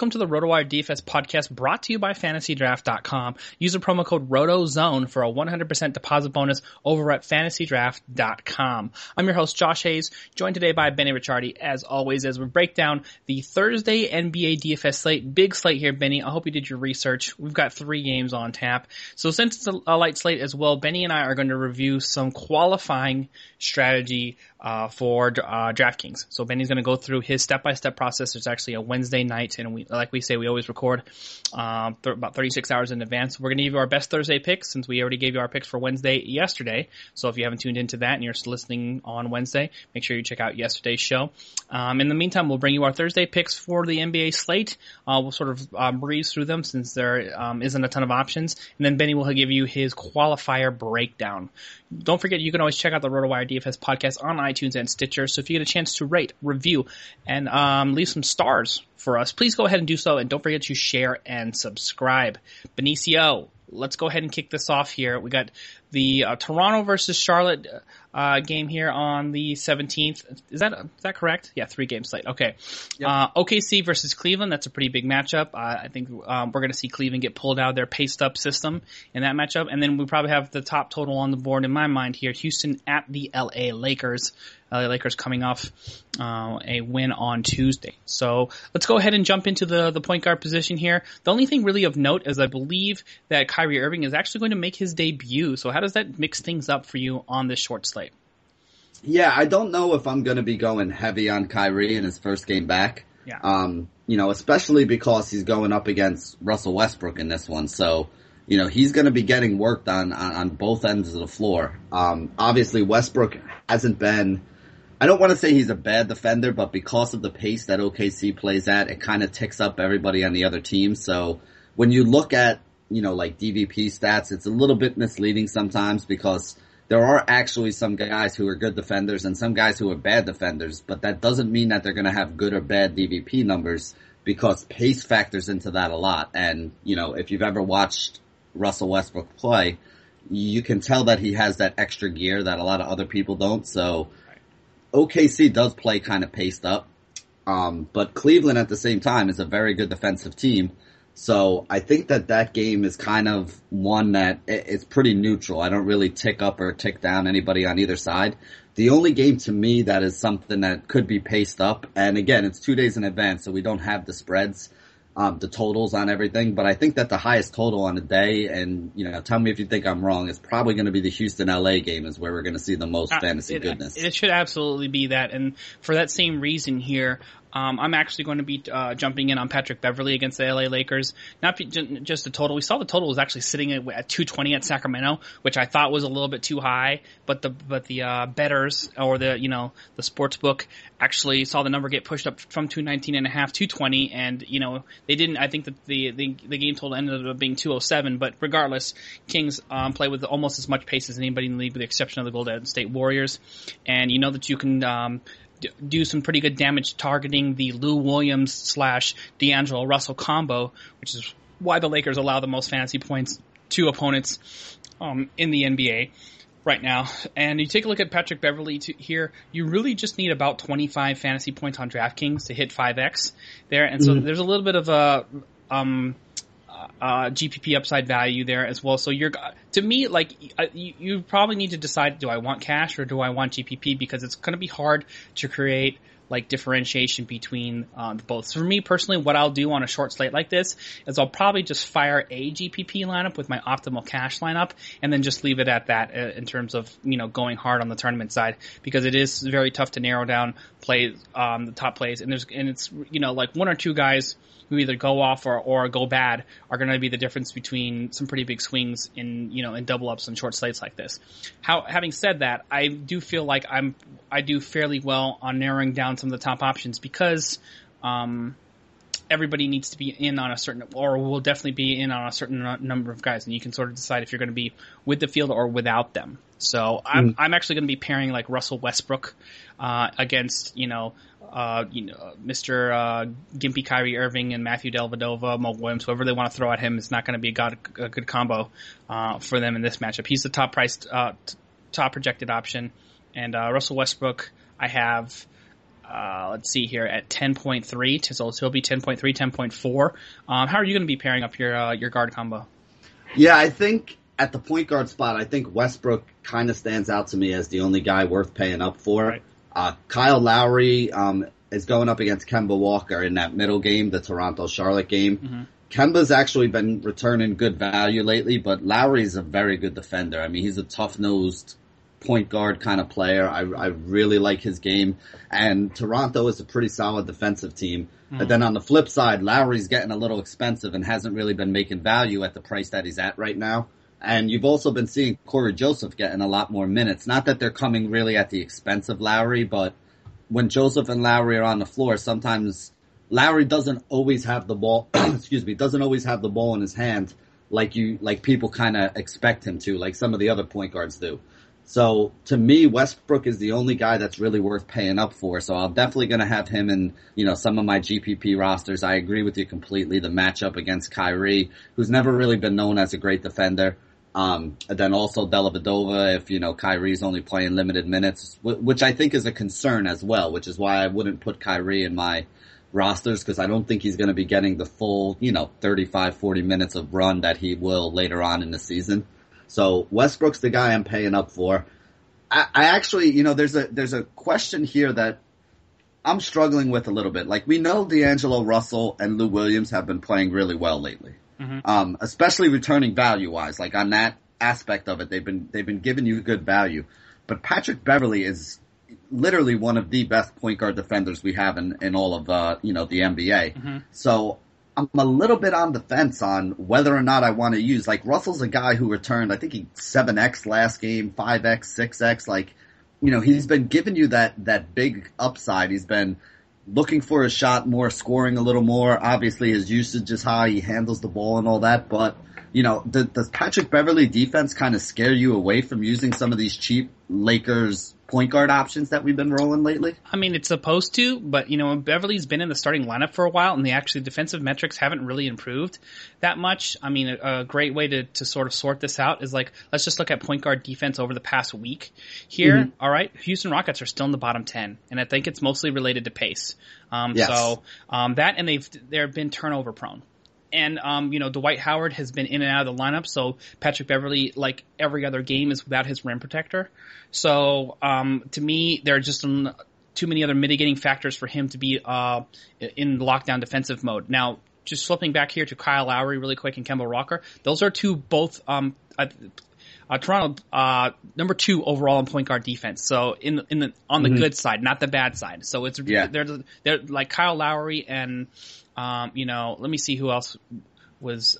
Welcome to the RotoWire DFS podcast brought to you by FantasyDraft.com. Use the promo code RotoZone for a 100% deposit bonus over at FantasyDraft.com. I'm your host, Josh Hayes, joined today by Benny Ricciardi, as always, as we break down the Thursday NBA DFS slate. Big slate here, Benny. I hope you did your research. We've got three games on tap. So since it's a, a light slate as well, Benny and I are going to review some qualifying strategy uh, for uh, DraftKings. So Benny's going to go through his step-by-step process. It's actually a Wednesday night, and we, like we say, we always record um, th- about 36 hours in advance. We're going to give you our best Thursday picks since we already gave you our picks for Wednesday yesterday. So if you haven't tuned into that and you're listening on Wednesday, make sure you check out yesterday's show. Um, in the meantime, we'll bring you our Thursday picks for the NBA slate. Uh, we'll sort of um, breeze through them since there um, not a ton of options, and then Benny will give you his qualifier breakdown. Don't forget, you can always check out the RotoWire DFS podcast on and Stitcher. So if you get a chance to rate, review, and um, leave some stars for us, please go ahead and do so. And don't forget to share and subscribe. Benicio, let's go ahead and kick this off here. We got the uh, Toronto versus Charlotte uh, game here on the 17th. Is that is that correct? Yeah, three game slate. Okay. Yep. Uh, OKC versus Cleveland. That's a pretty big matchup. Uh, I think um, we're going to see Cleveland get pulled out of their paced up system in that matchup, and then we probably have the top total on the board in my mind here: Houston at the LA Lakers. LA Lakers coming off uh, a win on Tuesday. So let's go ahead and jump into the the point guard position here. The only thing really of note is I believe that Kyrie Irving is actually going to make his debut. So how does that mix things up for you on this short slate? Yeah, I don't know if I'm going to be going heavy on Kyrie in his first game back. Yeah. Um, you know, especially because he's going up against Russell Westbrook in this one. So, you know, he's going to be getting worked on, on, on both ends of the floor. Um, obviously Westbrook hasn't been, I don't want to say he's a bad defender, but because of the pace that OKC plays at, it kind of ticks up everybody on the other team. So when you look at, you know, like DVP stats, it's a little bit misleading sometimes because there are actually some guys who are good defenders and some guys who are bad defenders, but that doesn't mean that they're going to have good or bad DVP numbers because pace factors into that a lot. And, you know, if you've ever watched Russell Westbrook play, you can tell that he has that extra gear that a lot of other people don't. So OKC does play kind of paced up. Um, but Cleveland at the same time is a very good defensive team. So I think that that game is kind of one that it's pretty neutral. I don't really tick up or tick down anybody on either side. The only game to me that is something that could be paced up, and again, it's two days in advance, so we don't have the spreads, um, the totals on everything, but I think that the highest total on a day, and you know, tell me if you think I'm wrong, is probably going to be the Houston LA game is where we're going to see the most uh, fantasy it, goodness. It should absolutely be that, and for that same reason here, um, I'm actually going to be uh, jumping in on Patrick Beverley against the LA Lakers. Not just the total. We saw the total was actually sitting at, at 220 at Sacramento, which I thought was a little bit too high. But the but the uh, bettors or the you know the sports book actually saw the number get pushed up from 219 and a half to 220, and you know they didn't. I think that the the, the game total ended up being 207. But regardless, Kings um, play with almost as much pace as anybody in the league, with the exception of the Golden State Warriors. And you know that you can um, do some pretty good damage targeting the Lou Williams slash D'Angelo Russell combo, which is why the Lakers allow the most fantasy points to opponents um, in the NBA right now. And you take a look at Patrick Beverley to, here, you really just need about 25 fantasy points on DraftKings to hit 5x there. And so mm-hmm. there's a little bit of a um, uh, GPP upside value there as well. So you're to me like uh, you, you probably need to decide: do I want cash or do I want GPP? Because it's going to be hard to create like differentiation between um, both. For me personally, what I'll do on a short slate like this is I'll probably just fire a GPP lineup with my optimal cash lineup, and then just leave it at that uh, in terms of you know going hard on the tournament side because it is very tough to narrow down plays um, the top plays, and there's and it's you know like one or two guys who either go off or, or go bad are going to be the difference between some pretty big swings in you know in double ups and short slates like this. How having said that, I do feel like I'm I do fairly well on narrowing down some of the top options because um, everybody needs to be in on a certain or will definitely be in on a certain number of guys, and you can sort of decide if you're going to be with the field or without them. So I'm mm. I'm actually going to be pairing like Russell Westbrook uh, against you know uh, you know, Mr. Uh, Gimpy Kyrie Irving and Matthew Dellavedova, Mo Williams, whoever they want to throw at him is not going to be a, god, a good combo uh, for them in this matchup. He's the top priced, uh, t- top projected option, and uh, Russell Westbrook, I have. Uh, let's see here at 10.3, so he'll be 10.3, 10.4. Um, how are you going to be pairing up your uh, your guard combo? Yeah, I think at the point guard spot, I think Westbrook kind of stands out to me as the only guy worth paying up for. Right. Uh, Kyle Lowry um, is going up against Kemba Walker in that middle game, the Toronto Charlotte game. Mm-hmm. Kemba's actually been returning good value lately, but Lowry's a very good defender. I mean, he's a tough nosed point guard kind of player. I, I really like his game. And Toronto is a pretty solid defensive team. Mm. But then on the flip side, Lowry's getting a little expensive and hasn't really been making value at the price that he's at right now. And you've also been seeing Cory Joseph getting a lot more minutes. Not that they're coming really at the expense of Lowry, but when Joseph and Lowry are on the floor, sometimes Lowry doesn't always have the ball, excuse me, doesn't always have the ball in his hand like you, like people kind of expect him to, like some of the other point guards do. So to me, Westbrook is the only guy that's really worth paying up for. So I'm definitely going to have him in, you know, some of my GPP rosters. I agree with you completely. The matchup against Kyrie, who's never really been known as a great defender. Um, and then also Dellavedova, if you know Kyrie's only playing limited minutes, which I think is a concern as well, which is why I wouldn't put Kyrie in my rosters because I don't think he's going to be getting the full, you know, 35, 40 minutes of run that he will later on in the season. So Westbrook's the guy I'm paying up for. I, I actually, you know, there's a there's a question here that I'm struggling with a little bit. Like we know D'Angelo Russell and Lou Williams have been playing really well lately mm-hmm. um, especially returning value wise. Like on that aspect of it, they've been they've been giving you good value. But Patrick Beverley is literally one of the best point guard defenders we have in, in all of uh, you know the NBA. Mm-hmm. So I'm a little bit on the fence on whether or not I want to use like Russell's a guy who returned I think he seven X last game, five X, six X. Like you know he's been giving you that that big upside. He's been looking for a shot more, scoring a little more. Obviously, his usage is high. He handles the ball and all that. But you know, does Patrick Beverley defense kind of scare you away from using some of these cheap Lakers point guard options that we've been rolling lately? I mean, it's supposed to, but you know, Beverley's been in the starting lineup for a while, and the actually defensive metrics haven't really improved that much. I mean, a, a, great way to, to sort of sort this out is like, let's just look at point guard defense over the past week. Here, mm-hmm. all right, Houston Rockets are still in the bottom ten, and I think it's mostly related to pace. Um, yes. So um, that, and they've they've been turnover prone. And um, you know Dwight Howard has been in and out of the lineup, so Patrick Beverley, like every other game, is without his rim protector. So um, to me, there are just some, too many other mitigating factors for him to be uh, in lockdown defensive mode. Now, just flipping back here to Kyle Lowry really quick and Kemba Walker, those are two both um, uh, uh, Toronto uh, number two overall in point guard defense. So in in the on the mm-hmm. good side, not the bad side. So it's yeah. they're they're like Kyle Lowry and um, you know, let me see who else was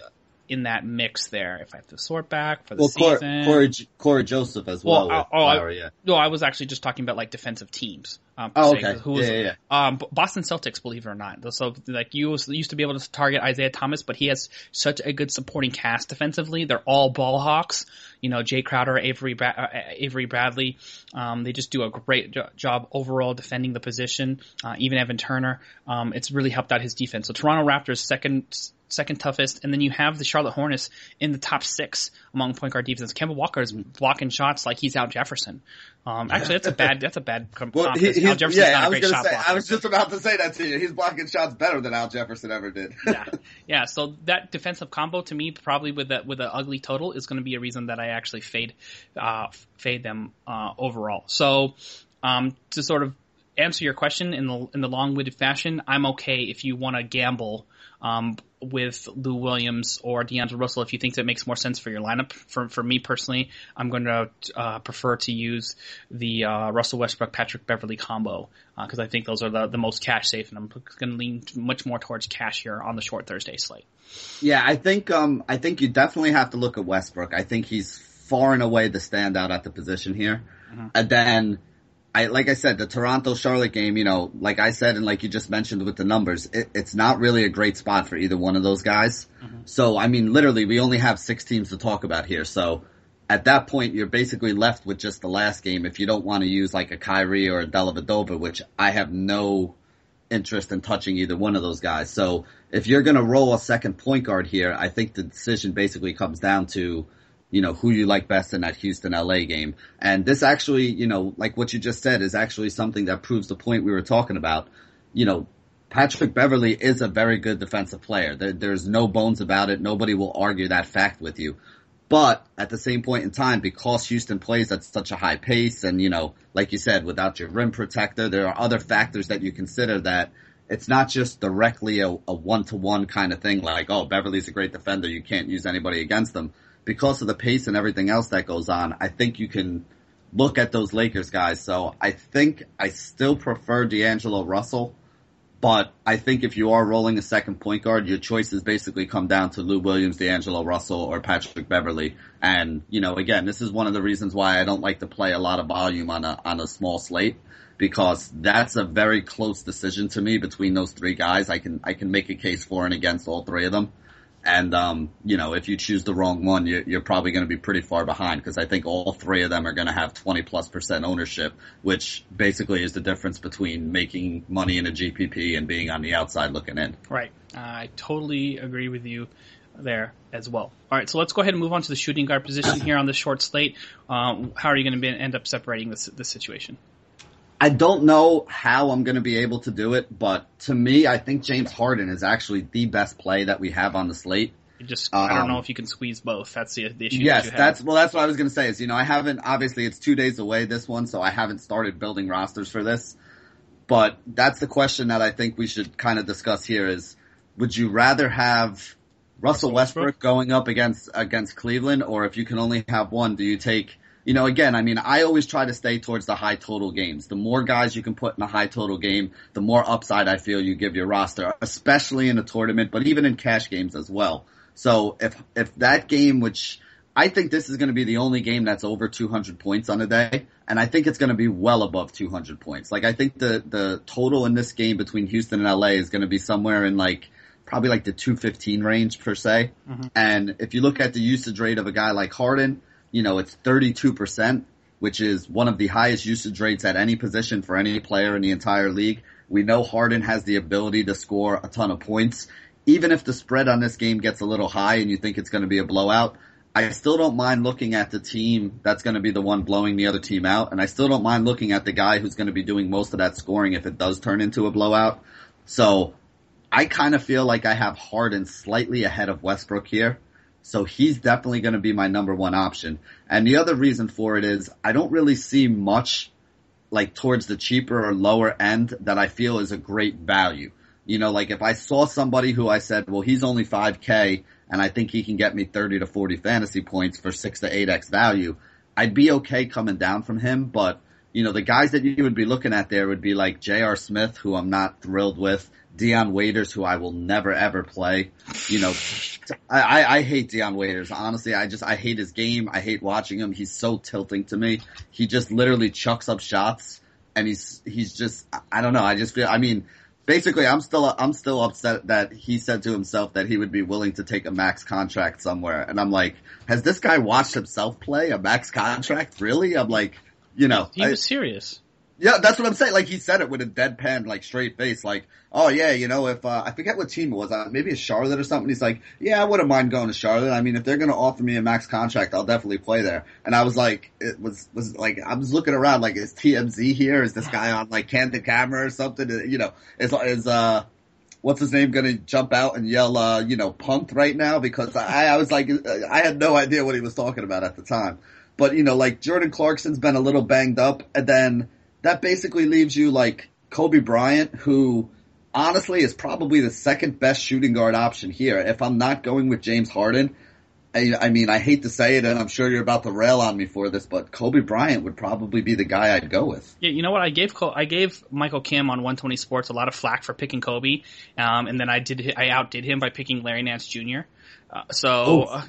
in that mix there. If I have to sort back for the well, season, Cory Joseph as well. well oh, I, yeah. No, I was actually just talking about like defensive teams. Um, oh, okay. Who was, yeah, yeah, yeah. Um, Boston Celtics, believe it or not. So like you used to be able to target Isaiah Thomas, but he has such a good supporting cast defensively. They're all ball hawks. You know, Jae Crowder, Avery, uh, Avery Bradley. Um, they just do a great jo- job overall defending the position. Uh, even Evan Turner. Um, it's really helped out his defense. So Toronto Raptors second second toughest, and then you have the Charlotte Hornets in the top six among point guard defense. Kemba Walker is blocking shots like he's Al Jefferson. Um, actually, that's a bad that's a bad comp. well, he, Al Jefferson's yeah, not a great shot say, blocker. I was just about to say that to you. He's blocking shots better than Al Jefferson ever did. yeah, yeah. So that defensive combo to me, probably with that with an ugly total, is going to be a reason that I actually fade uh, fade them uh, overall. So um, to sort of answer your question in the in the long-winded fashion, I'm okay if you want to gamble um, with Lou Williams or D'Angelo Russell if you think that makes more sense for your lineup. For for me personally, I'm going to uh, prefer to use the uh, Russell Westbrook Patrick Beverley combo because uh, I think those are the, the most cash safe, and I'm going to lean much more towards cash here on the short Thursday slate. Yeah, I think um I think you definitely have to look at Westbrook. I think he's far and away the standout at the position here, mm-hmm. and then I like I said, the Toronto Charlotte game, you know, like I said and like you just mentioned with the numbers, it, it's not really a great spot for either one of those guys. Mm-hmm. So I mean, literally, we only have six teams to talk about here. So at that point, you're basically left with just the last game if you don't want to use like a Kyrie or a Dellavedova, which I have no interest in touching either one of those guys. So if you're going to roll a second point guard here, I think the decision basically comes down to you know, who you like best in that Houston LA game. And this actually, you know, like what you just said is actually something that proves the point we were talking about. You know, Patrick Beverley is a very good defensive player. There, there's no bones about it. Nobody will argue that fact with you. But at the same point in time, because Houston plays at such a high pace and, you know, like you said, without your rim protector, there are other factors that you consider that it's not just directly a, a one-to-one kind of thing like, oh, Beverley's a great defender. You can't use anybody against them because of the pace and everything else that goes on, I think you can look at those Lakers guys. So I think I still prefer D'Angelo Russell, but I think if you are rolling a second point guard, your choices basically come down to Lou Williams, D'Angelo Russell, or Patrick Beverley. And, you know, again, this is one of the reasons why I don't like to play a lot of volume on a, on a small slate because that's a very close decision to me between those three guys. I can, I can make a case for and against all three of them. And, um, you know, if you choose the wrong one, you're, you're probably going to be pretty far behind because I think all three of them are going to have 20 plus percent ownership, which basically is the difference between making money in a GPP and being on the outside looking in. Right. I totally agree with you there as well. All right, so let's go ahead and move on to the shooting guard position here on the short slate. Um, how are you going to end up separating this, this situation? I don't know how I'm going to be able to do it, but to me, I think James Harden is actually the best play that we have on the slate. You just um, I don't know um, if you can squeeze both. That's the, the issue. Yes, that that's well. That's what I was going to say. Is you know I haven't obviously it's two days away this one, so I haven't started building rosters for this. But that's the question that I think we should kind of discuss here: is would you rather have Russell, Russell Westbrook, Westbrook going up against against Cleveland, or if you can only have one, do you take you know, again, I mean, I always try to stay towards the high total games. The more guys you can put in a high total game, the more upside I feel you give your roster, especially in a tournament, but even in cash games as well. So if, if that game, which I think this is going to be the only game that's over 200 points on a day, and I think it's going to be well above 200 points. Like I think the, the total in this game between Houston and LA is going to be somewhere in like, probably like the 215 range per se. Mm-hmm. And if you look at the usage rate of a guy like Harden, you know, it's 32%, which is one of the highest usage rates at any position for any player in the entire league. We know Harden has the ability to score a ton of points. Even if the spread on this game gets a little high and you think it's going to be a blowout, I still don't mind looking at the team that's going to be the one blowing the other team out. And I still don't mind looking at the guy who's going to be doing most of that scoring if it does turn into a blowout. So I kind of feel like I have Harden slightly ahead of Westbrook here. So he's definitely going to be my number one option. And the other reason for it is I don't really see much like towards the cheaper or lower end that I feel is a great value. You know, like if I saw somebody who I said, well, he's only 5k and I think he can get me 30 to 40 fantasy points for 6 to 8x value, I'd be okay coming down from him, but you know, the guys that you would be looking at there would be like J.R. Smith, who I'm not thrilled with, Dion Waiters, who I will never ever play. You know, I, I, hate Dion Waiters. Honestly, I just, I hate his game. I hate watching him. He's so tilting to me. He just literally chucks up shots and he's, he's just, I don't know. I just feel, I mean, basically I'm still, I'm still upset that he said to himself that he would be willing to take a max contract somewhere. And I'm like, has this guy watched himself play a max contract? Really? I'm like, you know, he was I, serious. Yeah, that's what I'm saying. Like he said it with a deadpan, like straight face, like, "Oh yeah, you know, if uh, I forget what team it was, uh, maybe a Charlotte or something." He's like, "Yeah, I wouldn't mind going to Charlotte. I mean, if they're going to offer me a max contract, I'll definitely play there." And I was like, it was was like, I was looking around, like, is TMZ here? Is this guy on like candid camera or something? You know, is is uh what's his name going to jump out and yell, uh, you know, punt right now? Because I, I was like, I had no idea what he was talking about at the time. But you know, like Jordan Clarkson's been a little banged up, and then that basically leaves you like Kobe Bryant, who honestly is probably the second best shooting guard option here. If I'm not going with James Harden, I, I, mean, I hate to say it, and I'm sure you're about to rail on me for this, but Kobe Bryant would probably be the guy I'd go with. Yeah, you know what? I gave I gave Michael Kim on 120 Sports a lot of flack for picking Kobe, um, and then I did I outdid him by picking Larry Nance Jr. Uh, so,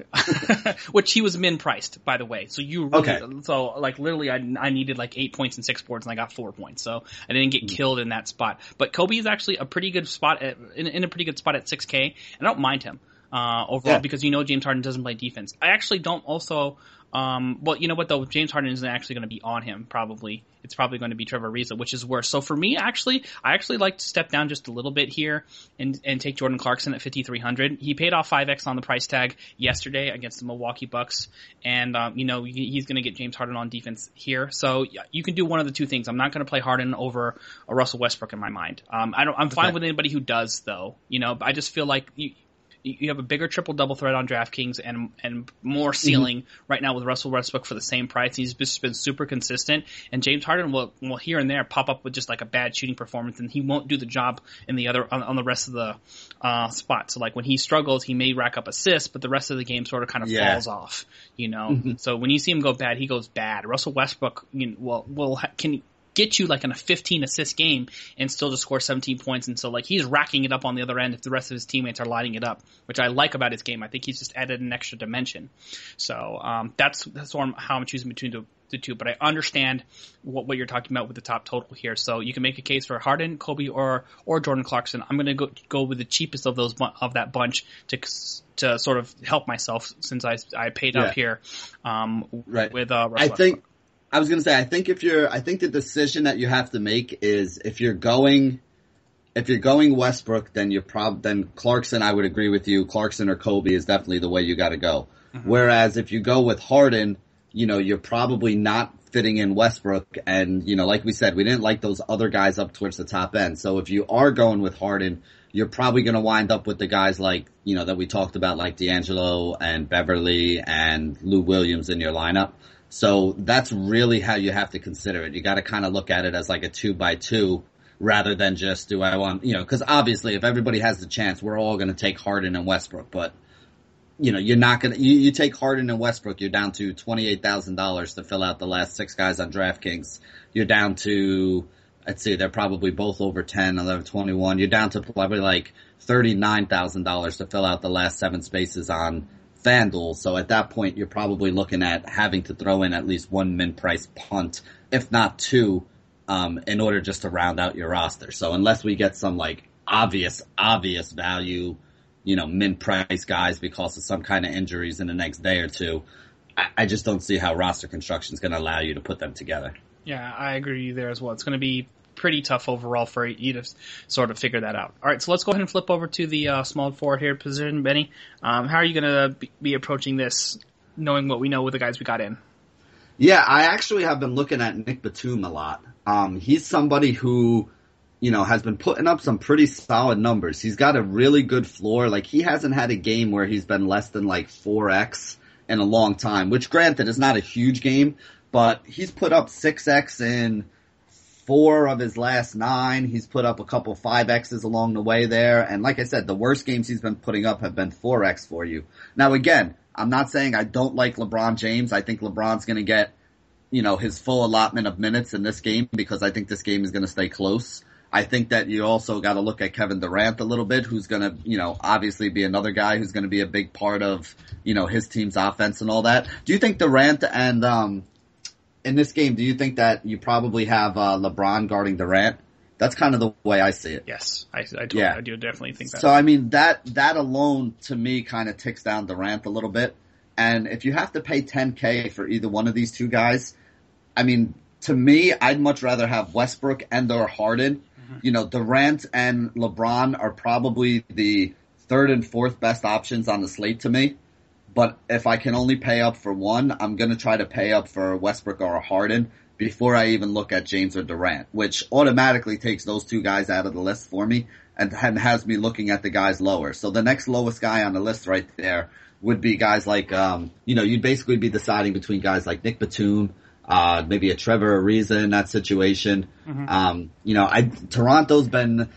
which he was min priced, by the way. So you really, okay. so like literally, I, I needed like eight points and six boards, and I got four points. So I didn't get mm killed in that spot. But Kobe is actually a pretty good spot at, in, in a pretty good spot at 6K, and I don't mind him uh, overall yeah. because you know James Harden doesn't play defense. I actually don't also um, well, you know what though, James Harden isn't actually going to be on him. Probably, it's probably going to be Trevor Ariza, which is worse. So for me, actually, I actually like to step down just a little bit here and and take Jordan Clarkson at 5300. He paid off 5x on the price tag yesterday against the Milwaukee Bucks, and um, you know he's going to get James Harden on defense here. So you can do one of the two things. I'm not going to play Harden over a Russell Westbrook in my mind. Um, I don't. I'm fine okay. with anybody who does though. You know, I just feel like you, you have a bigger triple double threat on DraftKings and and more ceiling mm-hmm. right now with Russell Westbrook for the same price. He's just been super consistent, and James Harden will will here and there pop up with just like a bad shooting performance, and he won't do the job in the other on, on the rest of the uh, spots. So like when he struggles, he may rack up assists, but the rest of the game sort of kind of yeah. falls off. You know, mm-hmm. so when you see him go bad, he goes bad. Russell Westbrook, you know, will will can get you like in a 15 assist game and still just score 17 points. And so like he's racking it up on the other end if the rest of his teammates are lighting it up, which I like about his game. I think he's just added an extra dimension. So um, that's that's how I'm choosing between the, the two. But I understand what, what you're talking about with the top total here. So you can make a case for Harden, Kobe, or or Jordan Clarkson. I'm going to go go with the cheapest of those of that bunch to to sort of help myself since I I paid yeah. up here um, right. with uh, I think I was gonna say, I think if you're, I think the decision that you have to make is if you're going, if you're going Westbrook, then you're prob, then Clarkson, I would agree with you. Clarkson or Kobe is definitely the way you gotta go. Mm-hmm. Whereas if you go with Harden, you know, you're probably not fitting in Westbrook. And, you know, like we said, we didn't like those other guys up towards the top end. So if you are going with Harden, you're probably going to wind up with the guys like, you know, that we talked about, like D'Angelo and Beverley and Lou Williams in your lineup. So that's really how you have to consider it. You got to kind of look at it as like a two by two rather than just do I want, you know, cause obviously if everybody has the chance, we're all going to take Harden and Westbrook, but you know, you're not going to, you, you take Harden and Westbrook, you're down to $28,000 to fill out the last six guys on DraftKings. You're down to, I'd say they're probably both over 10, 11, 21. You're down to probably like $39,000 to fill out the last seven spaces on FanDuel. So at that point, you're probably looking at having to throw in at least one min price punt, if not two, um, in order just to round out your roster. So unless we get some like obvious, obvious value, you know, min price guys because of some kind of injuries in the next day or two, I, I just don't see how roster construction is going to allow you to put them together. Yeah, I agree there as well. It's going to be pretty tough overall for you to sort of figure that out. All right, so let's go ahead and flip over to the uh, small forward here position, Benny. Um, how are you going to be approaching this, knowing what we know with the guys we got in? Yeah, I actually have been looking at Nick Batum a lot. Um, he's somebody who you know, has been putting up some pretty solid numbers. He's got a really good floor. Like he hasn't had a game where he's been less than like 4x in a long time, which granted is not a huge game, but he's put up 6x in four of his last nine. He's put up a couple 5x's along the way there. And like I said, the worst games he's been putting up have been 4x for you. Now again, I'm not saying I don't like LeBron James. I think LeBron's going to get, you know, his full allotment of minutes in this game because I think this game is going to stay close. I think that you also got to look at Kevin Durant a little bit, who's going to, you know, obviously be another guy who's going to be a big part of, you know, his team's offense and all that. Do you think Durant and, um, in this game, do you think that you probably have, uh, LeBron guarding Durant? That's kind of the way I see it. Yes, I, I, totally, yeah. I do definitely think that. So I mean that that alone to me kind of ticks down Durant a little bit. And if you have to pay 10k for either one of these two guys, I mean to me, I'd much rather have Westbrook and or Harden. Mm-hmm. You know, Durant and LeBron are probably the third and fourth best options on the slate to me. But if I can only pay up for one, I'm gonna try to pay up for Westbrook or Harden before I even look at James or Durant, which automatically takes those two guys out of the list for me and, and has me looking at the guys lower. So the next lowest guy on the list right there would be guys like, um, you know, you'd basically be deciding between guys like Nick Batum, uh, maybe a Trevor Ariza in that situation. Mm-hmm. Um, you know, I, Toronto's been,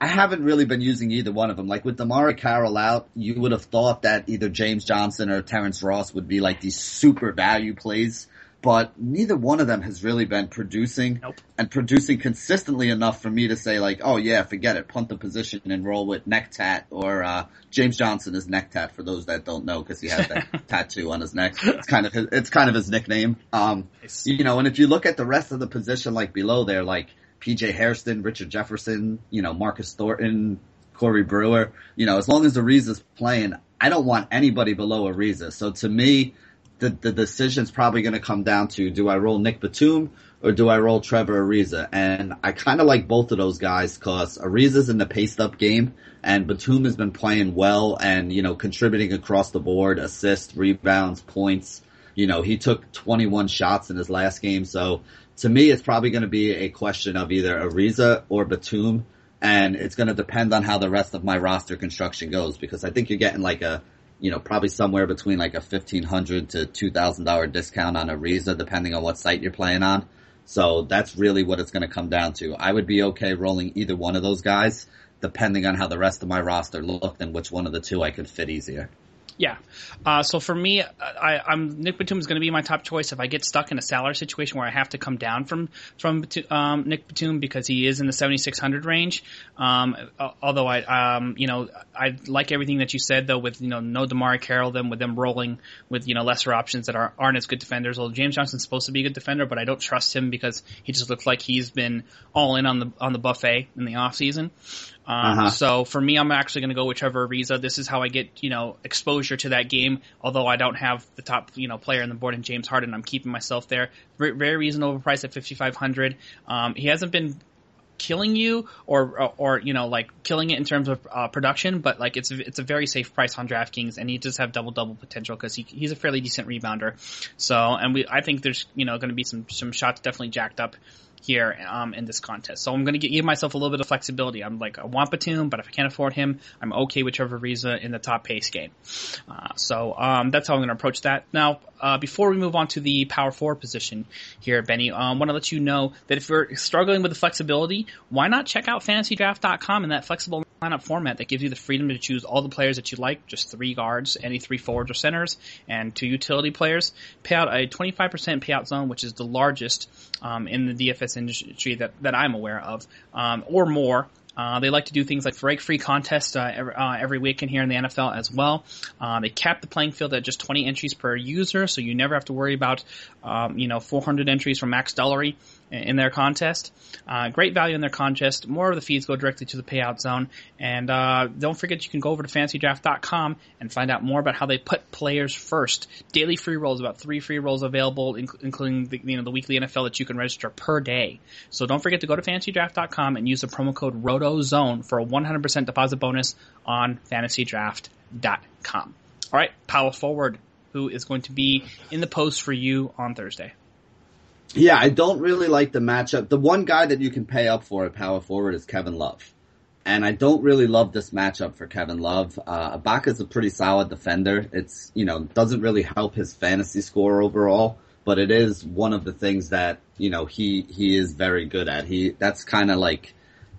I haven't really been using either one of them. Like with DeMarre Carroll out, you would have thought that either James Johnson or Terrence Ross would be like these super value plays but neither one of them has really been producing nope. and producing consistently enough for me to say like, oh yeah, forget it, punt the position and roll with Necktat or uh, James Johnson is Necktat for those that don't know because he has that tattoo on his neck. It's kind of his, it's kind of his nickname. Um, nice. you know, and if you look at the rest of the position like below there, like PJ Hairston, Richard Jefferson, you know, Marcus Thornton, Corey Brewer, you know, as long as Ariza's playing, I don't want anybody below Ariza. So to me, the, the decision's probably going to come down to do I roll Nick Batum or do I roll Trevor Ariza? And I kind of like both of those guys because Ariza's in the paced up game and Batum has been playing well and, you know, contributing across the board, assists, rebounds, points. You know, he took 21 shots in his last game. So to me, it's probably going to be a question of either Ariza or Batum. And it's going to depend on how the rest of my roster construction goes because I think you're getting like a you know, probably somewhere between like a fifteen hundred to two thousand dollar discount on Ariza, depending on what site you're playing on. So that's really what it's going to come down to. I would be okay rolling either one of those guys, depending on how the rest of my roster looked and which one of the two I could fit easier. Yeah. Uh, so for me, I, am Nick Batum is going to be my top choice if I get stuck in a salary situation where I have to come down from from um, Nick Batum because he is in the 7600 range. Um, although I, um, you know, I like everything that you said though with you know no DeMarre Carroll, them with them rolling with you know lesser options that are, aren't as good defenders. Well, James Johnson's supposed to be a good defender, but I don't trust him because he just looks like he's been all in on the on the buffet in the off season. Um, uh-huh. So for me, I'm actually going to go with Trevor Ariza. This is how I get you know exposure to that game. Although I don't have the top you know player on the board in James Harden, I'm keeping myself there. Very, very reasonable price at 5,500. Um, he hasn't been killing you or, or, or you know like killing it in terms of uh, production, but like it's it's a very safe price on DraftKings, and he does have double double potential because he, he's a fairly decent rebounder. So and we I think there's you know going to be some some shots definitely jacked up here um, in this contest. So I'm going to give myself a little bit of flexibility. I'm like, I want Batum, but if I can't afford him, I'm okay with Trevor Ariza in the top pace game. Uh, so um, that's how I'm going to approach that. Now, uh, before we move on to the power forward position here, Benny, I um, want to let you know that if you're struggling with the flexibility, why not check out FantasyDraft.com and that flexible lineup format that gives you the freedom to choose all the players that you like, just three guards, any three forwards or centers, and two utility players. Pay out a 25% payout zone, which is the largest um, in the DFS industry that, that I'm aware of, um, or more. Uh, they like to do things like break free contests uh, every, uh, every here in the NFL as well. Uh, they cap the playing field at just 20 entries per user, so you never have to worry about um, you know 400 entries from MaxDalury in their contest. Uh, great value in their contest. More of the feeds go directly to the payout zone. And uh, don't forget you can go over to fantasydraft.com and find out more about how they put players first. Daily free rolls, about three free rolls available, inc- including the, you know, the weekly NFL that you can register per day. So don't forget to go to fantasydraft.com and use the promo code ROTOZONE for a 100% deposit bonus on fantasydraft.com. All right, power forward. Who is going to be in the post for you on Thursday? Yeah, I don't really like the matchup. The one guy that you can pay up for at power forward is Kevin Love. And I don't really love this matchup for Kevin Love. Uh, Ibaka's a pretty solid defender. It's, you know, doesn't really help his fantasy score overall, but it is one of the things that, you know, he, he is very good at. He, that's kind of like,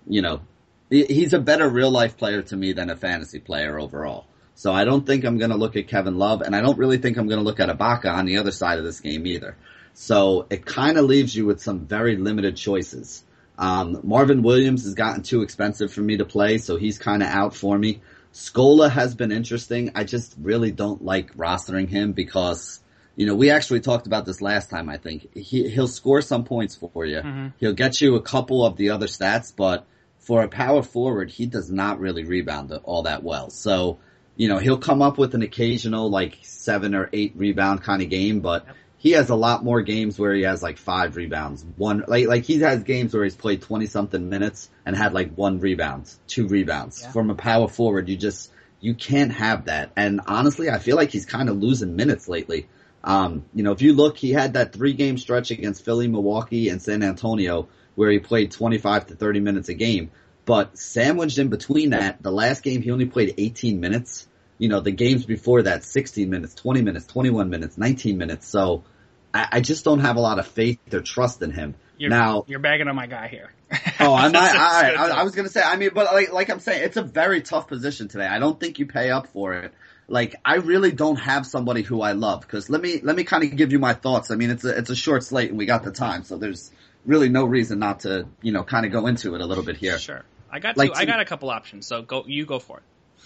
you know, he's a better real life player to me than a fantasy player overall. So I don't think I'm going to look at Kevin Love, and I don't really think I'm going to look at Ibaka on the other side of this game either. So it kind of leaves you with some very limited choices. Um, Marvin Williams has gotten too expensive for me to play, so he's kind of out for me. Scola has been interesting. I just really don't like rostering him because, you know, we actually talked about this last time, I think. He, he'll score some points for you. Mm-hmm. He'll get you a couple of the other stats, but for a power forward, he does not really rebound all that well. So, you know, he'll come up with an occasional like seven or eight rebound kind of game, but yep. He has a lot more games where he has like five rebounds. One, like, like he has games where he's played 20 something minutes and had like one rebound, two rebounds. Yeah. From a power forward, you just, you can't have that. And honestly, I feel like he's kind of losing minutes lately. Um, you know, if you look, he had that three game stretch against Philly, Milwaukee, and San Antonio where he played 25 to 30 minutes a game. But sandwiched in between that, the last game he only played 18 minutes. You know, the games before that, 16 minutes, 20 minutes, 21 minutes, 19 minutes. So I, I just don't have a lot of faith or trust in him. You're, now you're bagging on my guy here. oh, I'm not. I, I, I was gonna say. I mean, but like, like I'm saying, it's a very tough position today. I don't think you pay up for it. Like, I really don't have somebody who I love. Because let me let me kind of give you my thoughts. I mean, it's a it's a short slate and we got the time, so there's really no reason not to, you know, kind of go into it a little bit here. Sure. I got like, two, I got a couple options, so go you go for it.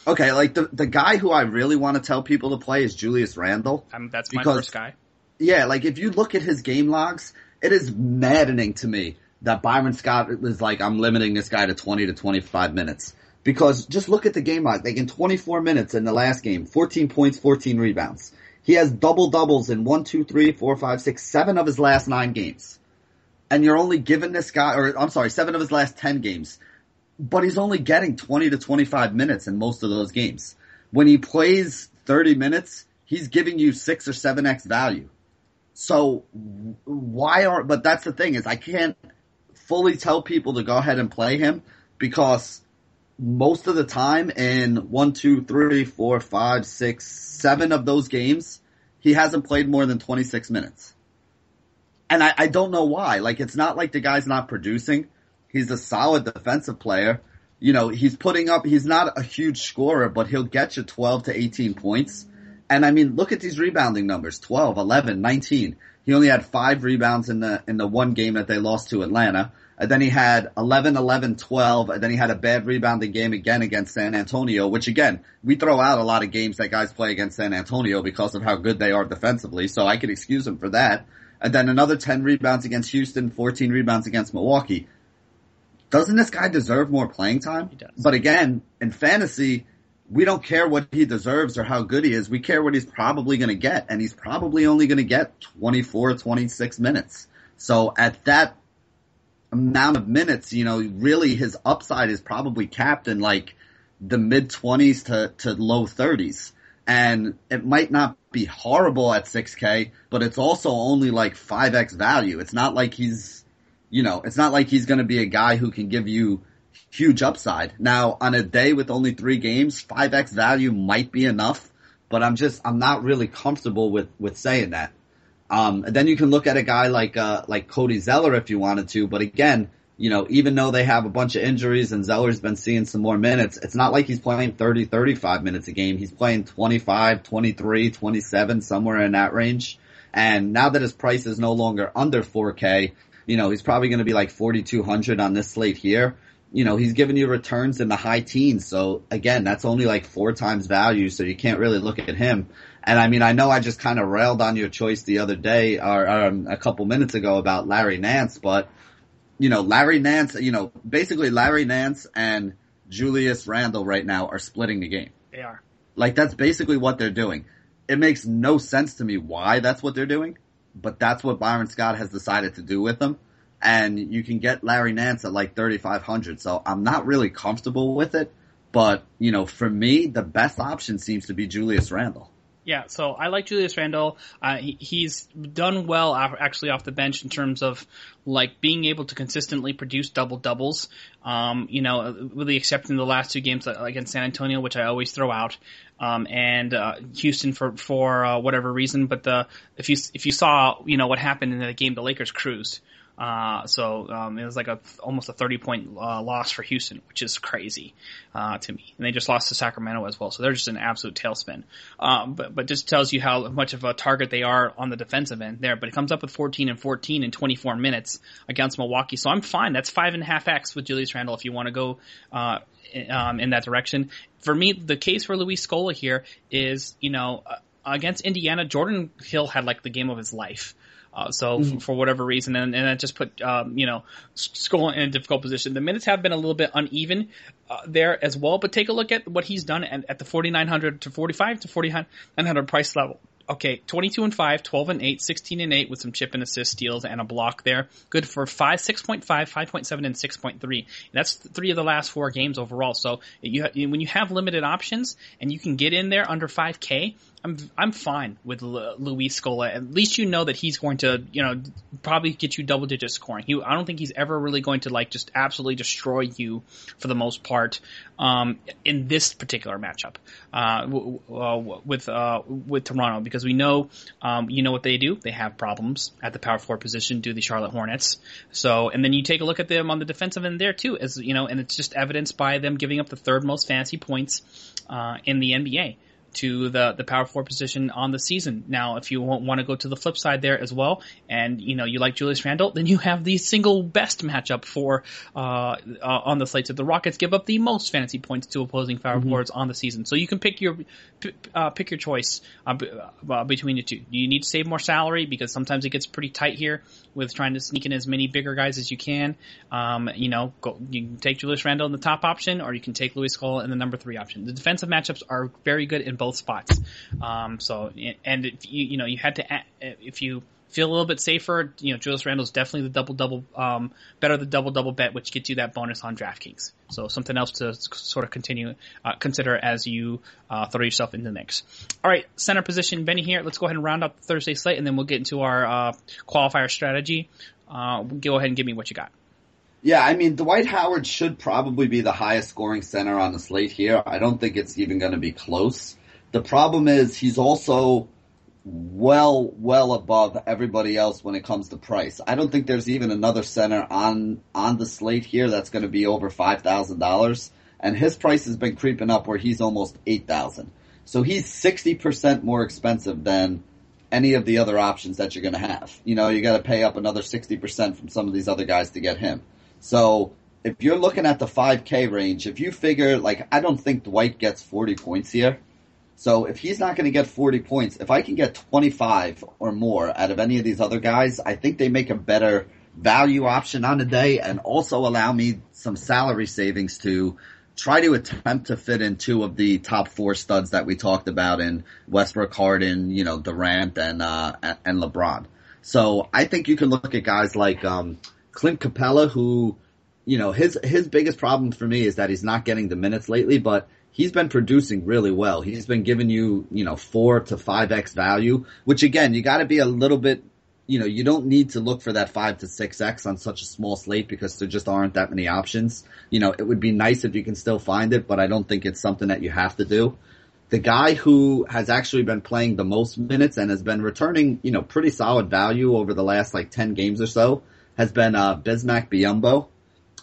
Okay, like the the guy who I really want to tell people to play is Julius Randle. Um, that's because, my first guy. Yeah, like if you look at his game logs, it is maddening to me that Byron Scott was like, I'm limiting this guy to 20 to 25 minutes. Because just look at the game log. Like in 24 minutes in the last game, 14 points, 14 rebounds. He has double doubles in one, two, three, four, five, six, seven of his last nine games and you're only giving this guy, or I'm sorry, seven of his last 10 games, but he's only getting 20 to 25 minutes in most of those games. When he plays 30 minutes, he's giving you six or seven X value. So why aren't, but that's the thing is I can't fully tell people to go ahead and play him because most of the time in one, two, three, four, five, six, seven of those games, he hasn't played more than 26 minutes. And I, I don't know why. Like, it's not like the guy's not producing. He's a solid defensive player. You know, he's putting up, he's not a huge scorer, but he'll get you 12 to 18 points. And I mean, look at these rebounding numbers. 12, 11, 19. He only had five rebounds in the, in the one game that they lost to Atlanta. And then he had 11, 11, 12, and then he had a bad rebounding game again against San Antonio, which again, we throw out a lot of games that guys play against San Antonio because of how good they are defensively, so I could excuse him for that and then another 10 rebounds against Houston, 14 rebounds against Milwaukee. Doesn't this guy deserve more playing time? He does. But again, in fantasy, we don't care what he deserves or how good he is. We care what he's probably going to get. And he's probably only going to get 24, 26 minutes. So at that amount of minutes, you know, really his upside is probably capped in like the mid 20s to, to low 30s and it might not be horrible at 6K, but it's also only like 5x value. It's not like he's, you know, it's not like he's going to be a guy who can give you huge upside. Now, on a day with only three games, 5x value might be enough, but I'm just, I'm not really comfortable with, with saying that. Um, and then you can look at a guy like, uh, like Cody Zeller if you wanted to, but again, you know, even though they have a bunch of injuries and Zeller's been seeing some more minutes, it's not like he's playing 30, 35 minutes a game. He's playing 25, 23, 27, somewhere in that range. And now that his price is no longer under 4K, you know, he's probably going to be like 4,200 on this slate here. You know, he's giving you returns in the high teens. So again, that's only like four times value. So you can't really look at him. And I mean, I know I just kind of railed on your choice the other day or um, a couple minutes ago about Larry Nance, but you know, Larry Nance, you know, basically Larry Nance and Julius Randle right now are splitting the game. They are. Like that's basically what they're doing. It makes no sense to me why that's what they're doing, but that's what Byron Scott has decided to do with them. And you can get Larry Nance at like 3,500. So I'm not really comfortable with it, but you know, for me, the best option seems to be Julius Randle. Yeah, so I like Julius Randle. Uh, he, he's done well actually off the bench in terms of like being able to consistently produce double doubles. Um, you know, with the exception of the last two games against San Antonio, which I always throw out, um, and uh, Houston for for uh, whatever reason. But the if you if you saw you know what happened in the game, the Lakers cruised. Uh, so um, it was like a almost a 30 point uh, loss for Houston, which is crazy uh, to me. And they just lost to Sacramento as well, so they're just an absolute tailspin. Um, but but just tells you how much of a target they are on the defensive end there. But it comes up with 14 and 14 in 24 minutes against Milwaukee, so I'm fine. That's five and a half x with Julius Randle if you want to go uh, um, in that direction. For me, the case for Luis Scola here is you know uh, against Indiana, Jordan Hill had like the game of his life. Uh, so mm-hmm. for, for, whatever reason, and, and that just put um, you know Scola in a difficult position. The minutes have been a little bit uneven uh, there as well, but take a look at what he's done at, at the 4900 to 45 to 4900 price level okay, 22 and 5, 12 and 8, 16 and 8 with some chip and assist steals and a block there. Good for 5, 6.5, 5.7 and 6.3. That's three of the last four games overall. So you, when you have limited options and you can get in there under 5k, I'm I'm fine with L- Luis Scola. At least you know that he's going to, you know, probably get you double digit scoring. He, I don't think he's ever really going to like just absolutely destroy you for the most part um, in this particular matchup uh, w- uh, with uh, with Toronto because we know um, you know what they do. They have problems at the power forward position to the Charlotte Hornets. So and then you take a look at them on the defensive end there too, as you know, and it's just evidenced by them giving up the third most fancy points uh, in the NBA to the the power forward position on the season. Now, if you want to go to the flip side there as well, and you know you like Julius Randle, then you have the single best matchup for uh, uh, on the slate. So the Rockets give up the most fantasy points to opposing power mm-hmm. forwards on the season. So you can pick your uh, pick your choice uh, uh, between the two. You need to save more salary because sometimes it gets pretty tight here with trying to sneak in as many bigger guys as you can. Um, you know, go, you can take Julius Randle in the top option, or you can take Luis Scola in the number three option. The defensive matchups are very good in both spots. Um, so, and if you, you know, you had to, if you feel a little bit safer, you know, Julius Randle is definitely the double double, um, better the double double bet, which gets you that bonus on DraftKings. So something else to sort of continue, uh, consider as you, uh, throw yourself in the mix. All right, center position, Benny here. Let's go ahead and round up the Thursday slate and then we'll get into our, uh, qualifier strategy. Uh, go ahead and give me what you got. Yeah, I mean, Dwight Howard should probably be the highest scoring center on the slate here. I don't think it's even going to be close. The problem is he's also well, well above everybody else when it comes to price. I don't think there's even another center on, on the slate here that's going to be over $5,000. And his price has been creeping up where he's almost 8,000. So he's 60% more expensive than any of the other options that you're going to have. You know, you got to pay up another 60% from some of these other guys to get him. So if you're looking at the 5K range, if you figure, like, I don't think Dwight gets 40 points here. So if he's not going to get 40 points, if I can get 25 or more out of any of these other guys, I think they make a better value option on the day and also allow me some salary savings to try to attempt to fit in two of the top four studs that we talked about in Westbrook, Harden, you know, Durant and, uh, and LeBron. So I think you can look at guys like, um, Clint Capela who, you know, his, his biggest problem for me is that he's not getting the minutes lately, but he's been producing really well. He's been giving you, you know, four to five X value, which again, you gotta be a little bit, you know, you don't need to look for that five to six X on such a small slate because there just aren't that many options. You know, it would be nice if you can still find it, but I don't think it's something that you have to do. The guy who has actually been playing the most minutes and has been returning, you know, pretty solid value over the last like 10 games or so has been, uh, Bismack Biyombo.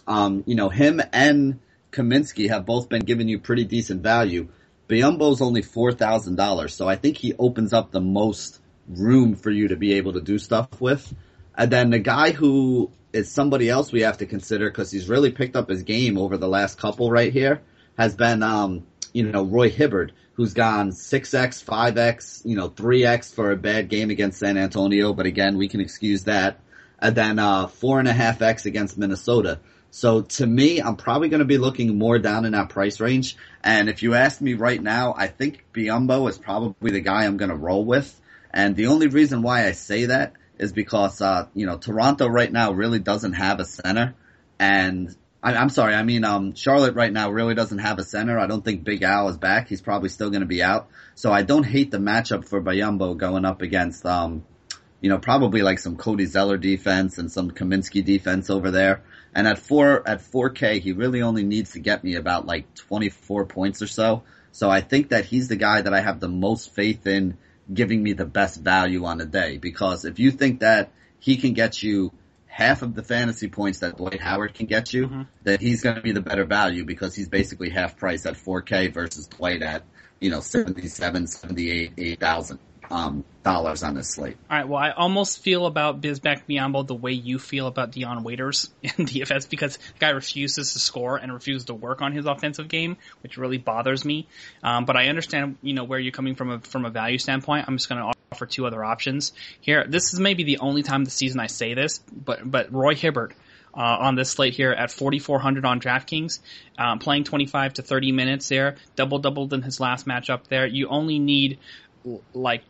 Um, you know, him and, Kaminsky have both been giving you pretty decent value. Biyombo's only four thousand dollars, so I think he opens up the most room for you to be able to do stuff with. And then the guy who is somebody else we have to consider because he's really picked up his game over the last couple right here has been um, you know Roy Hibbert, who's gone six x, five x, you know three x for a bad game against San Antonio, but again we can excuse that. And then uh, four and a half x against Minnesota. So to me, I'm probably going to be looking more down in that price range. And if you ask me right now, I think Biyombo is probably the guy I'm going to roll with. And the only reason why I say that is because, uh, you know, Toronto right now really doesn't have a center. And I, am sorry. I mean, um, Charlotte right now really doesn't have a center. I don't think Big Al is back. He's probably still going to be out. So I don't hate the matchup for Biyombo going up against, um, you know, probably like some Cody Zeller defense and some Kaminsky defense over there. And at four, at 4K, he really only needs to get me about like 24 points or so. So I think that he's the guy that I have the most faith in giving me the best value on the day. Because if you think that he can get you half of the fantasy points that Dwight Howard can get you, mm-hmm. that he's going to be the better value because he's basically half price at 4K versus Dwight at, you know, 77, 78, 8,000 um, dollars on this slate. All right. Well, I almost feel about Bismack Biyombo the way you feel about Dion Waiters in DFS because the guy refuses to score and refuses to work on his offensive game, which really bothers me. Um, but I understand, you know, where you're coming from a, from a value standpoint. I'm just going to offer two other options here. This is maybe the only time this season I say this, but but Roy Hibbert. Uh, on this slate here at 4,400 on DraftKings, um, playing 25 to 30 minutes there, double doubled in his last matchup there. You only need like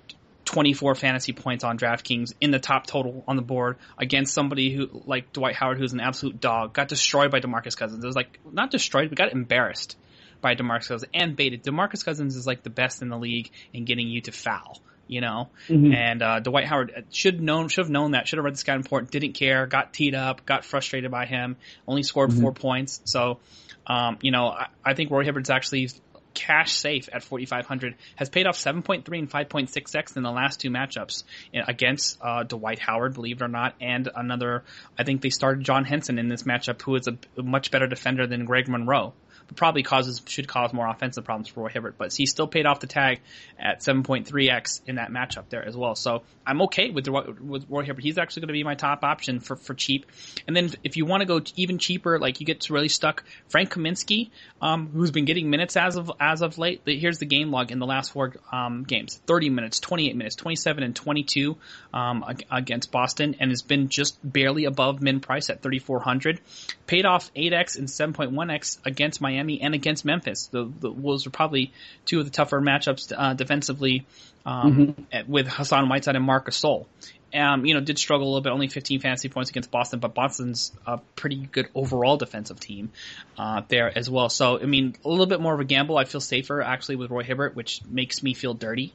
24 fantasy points on DraftKings in the top total on the board against somebody who like Dwight Howard, who's an absolute dog, got destroyed by Demarcus Cousins. It was like not destroyed, but got embarrassed by Demarcus Cousins and baited. Demarcus Cousins is like the best in the league in getting you to foul. You know, mm-hmm. and uh, Dwight Howard should known should have known that should have read the scout report. Didn't care, got teed up, got frustrated by him. Only scored mm-hmm. four points. So, um, you know, I, I think Roy Hibbert's actually cash safe at 4,500 has paid off 7.3 and 5.6x in the last two matchups against uh, Dwight Howard, believe it or not, and another. I think they started John Henson in this matchup, who is a much better defender than Greg Monroe probably causes should cause more offensive problems for Roy Hibbert. But he still paid off the tag at 7.3x in that matchup there as well. So I'm okay with with Roy Hibbert. He's actually going to be my top option for for cheap. And then if you want to go even cheaper, like you get really stuck, Frank Kaminsky, um, who's been getting minutes as of as of late. Here's the game log in the last four um, games: 30 minutes, 28 minutes, 27 and 22 um, against Boston, and has been just barely above min price at 3,400. Paid off 8x and 7.1x against Miami Miami and against Memphis. The, the Wolves were probably two of the tougher matchups uh, defensively um, mm-hmm. with Hassan Whiteside and Marcus Gasol. Um, you know, did struggle a little bit, only 15 fantasy points against Boston, but Boston's a pretty good overall defensive team uh, there as well. So, I mean, a little bit more of a gamble. I feel safer actually with Roy Hibbert, which makes me feel dirty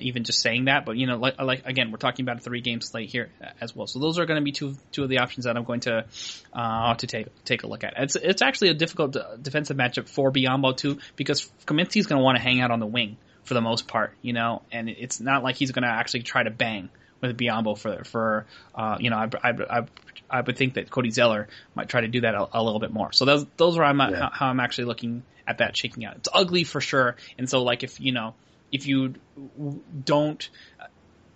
even just saying that. But you know, like, like again, we're talking about a three game slate here as well. So those are going to be two two of the options that I'm going to uh, to take take a look at. It's it's actually a difficult uh, defensive matchup for Biyombo too because Kaminsky's going to want to hang out on the wing for the most part, you know, and it's not like he's going to actually try to bang with Biyombo for for uh, you know I, I, I, I would think that Cody Zeller might try to do that a, a little bit more. So those those are I'm, yeah. how I'm actually looking at that shaking out. It's ugly for sure, and so like if you know if you don't,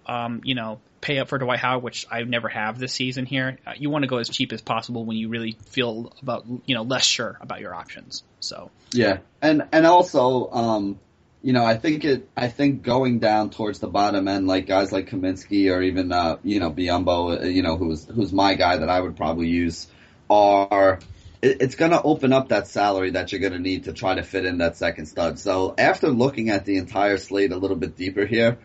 um, you know, pay up for Dwight Howard, which I never have this season here, uh, you want to go as cheap as possible when you really feel about, you know, less sure about your options. So yeah, and and also, um, you know, I think it, I think going down towards the bottom end, like guys like Kaminsky or even, uh, you know, Biyombo, uh, you know, who's who's my guy that I would probably use, are it's going to open up that salary that you're going to need to try to fit in that second stud. So after looking at the entire slate a little bit deeper here,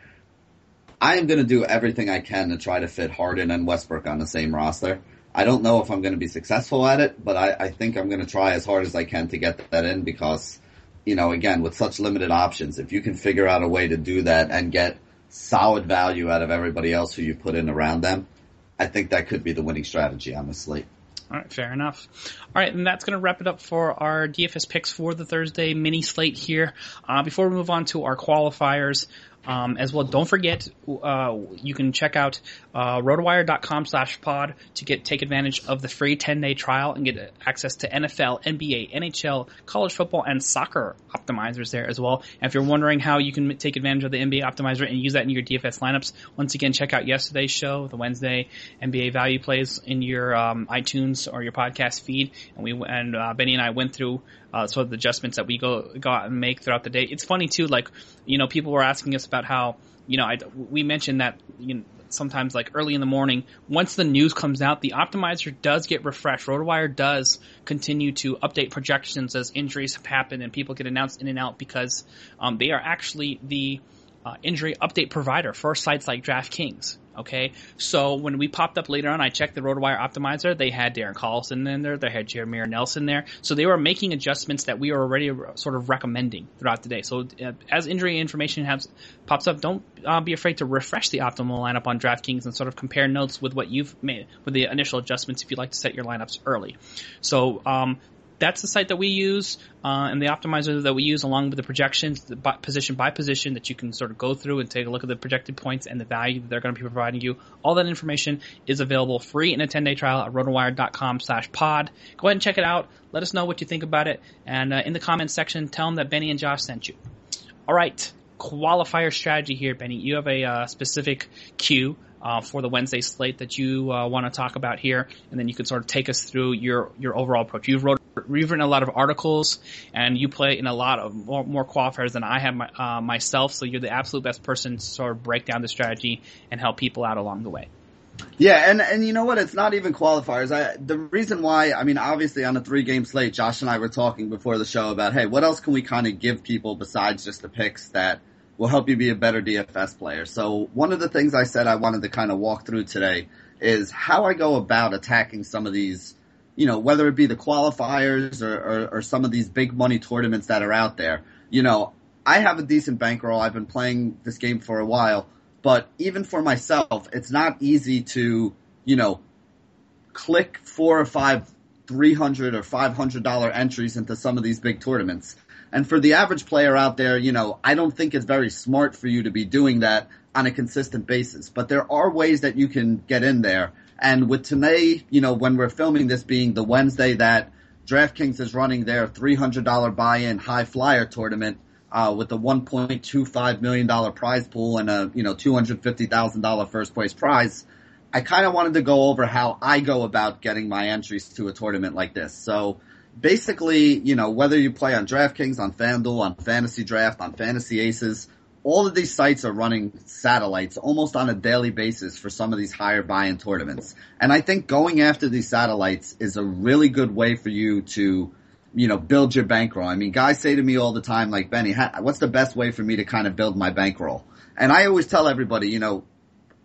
I am going to do everything I can to try to fit Harden and Westbrook on the same roster. I don't know if I'm going to be successful at it, but I, I think I'm going to try as hard as I can to get that in because, you know, again, with such limited options, if you can figure out a way to do that and get solid value out of everybody else who you put in around them, I think that could be the winning strategy on the slate. All right, fair enough. All right, and that's going to wrap it up for our DFS picks for the Thursday mini slate here. Uh, before we move on to our qualifiers, um, as well, don't forget, uh, you can check out uh, rotowire.com slash pod to get take advantage of the free 10 day trial and get access to NFL, NBA, NHL, college football, and soccer optimizers there as well. And if you're wondering how you can take advantage of the NBA optimizer and use that in your DFS lineups, once again, check out yesterday's show, the Wednesday NBA value plays in your um, iTunes or your podcast feed. And we and uh, Benny and I went through uh, sort of the adjustments that we go go out and make throughout the day. It's funny too, like you know, people were asking us about how you know I, we mentioned that you know, sometimes like early in the morning, once the news comes out, the optimizer does get refreshed. RotoWire does continue to update projections as injuries have happened and people get announced in and out because um, they are actually the uh, injury update provider for sites like DraftKings. Okay, so when we popped up later on, I checked the RotoWire optimizer. They had Darren Collison in there. They had Jameer Nelson there. So they were making adjustments that we were already sort of recommending throughout the day. So uh, as injury information has, pops up, don't uh, be afraid to refresh the optimal lineup on DraftKings and sort of compare notes with what you've made with the initial adjustments if you'd like to set your lineups early. So um, that's the site that we use uh, and the optimizer that we use along with the projections the by, position by position that you can sort of go through and take a look at the projected points and the value that they're going to be providing you. All that information is available free in a 10-day trial at rotowire.com slash pod. Go ahead and check it out. Let us know what you think about it. And uh, in the comments section tell them that benny and josh sent you. All right. Qualifier strategy here benny. You have a uh, specific cue uh, for the Wednesday slate that you uh, want to talk about here, and then you can sort of take us through your your overall approach. You've wrote you've written a lot of articles, and you play in a lot of more, more qualifiers than I have my, uh, myself. So you're the absolute best person to sort of break down the strategy and help people out along the way. Yeah, and and you know what? It's not even qualifiers. I the reason why I mean, obviously on a three game slate, Josh and I were talking before the show about hey, what else can we kind of give people besides just the picks that will help you be a better DFS player. So one of the things I said I wanted to kind of walk through today is how I go about attacking some of these, you know, whether it be the qualifiers or, or, or some of these big money tournaments that are out there. You know, I have a decent bankroll. I've been playing this game for a while, but even for myself, it's not easy to, you know, click four or five 300 or $500 entries into some of these big tournaments. And for the average player out there, you know, I don't think it's very smart for you to be doing that on a consistent basis. But there are ways that you can get in there. And with today, you know, when we're filming this being the Wednesday that DraftKings is running their $300 buy-in high flyer tournament, uh, with a $1.25 million prize pool and a, you know, $250,000 first place prize. I kind of wanted to go over how I go about getting my entries to a tournament like this. So, basically, you know, whether you play on DraftKings, on FanDuel, on Fantasy Draft, on Fantasy Aces, all of these sites are running satellites almost on a daily basis for some of these higher buy-in tournaments. And I think going after these satellites is a really good way for you to, you know, build your bankroll. I mean, guys say to me all the time, like, Benny, what's the best way for me to kind of build my bankroll? And I always tell everybody, you know,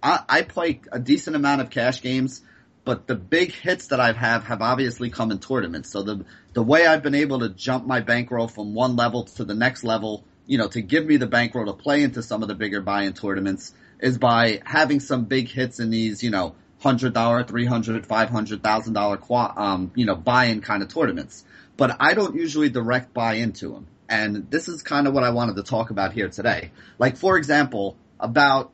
I, I play a decent amount of cash games but the big hits that I've have have obviously come in tournaments. So the the way I've been able to jump my bankroll from one level to the next level, you know, to give me the bankroll to play into some of the bigger buy-in tournaments is by having some big hits in these, you know, hundred dollar, three hundred, five hundred thousand dollar, um, you know, buy-in kind of tournaments. But I don't usually direct buy into them, and this is kind of what I wanted to talk about here today. Like for example, about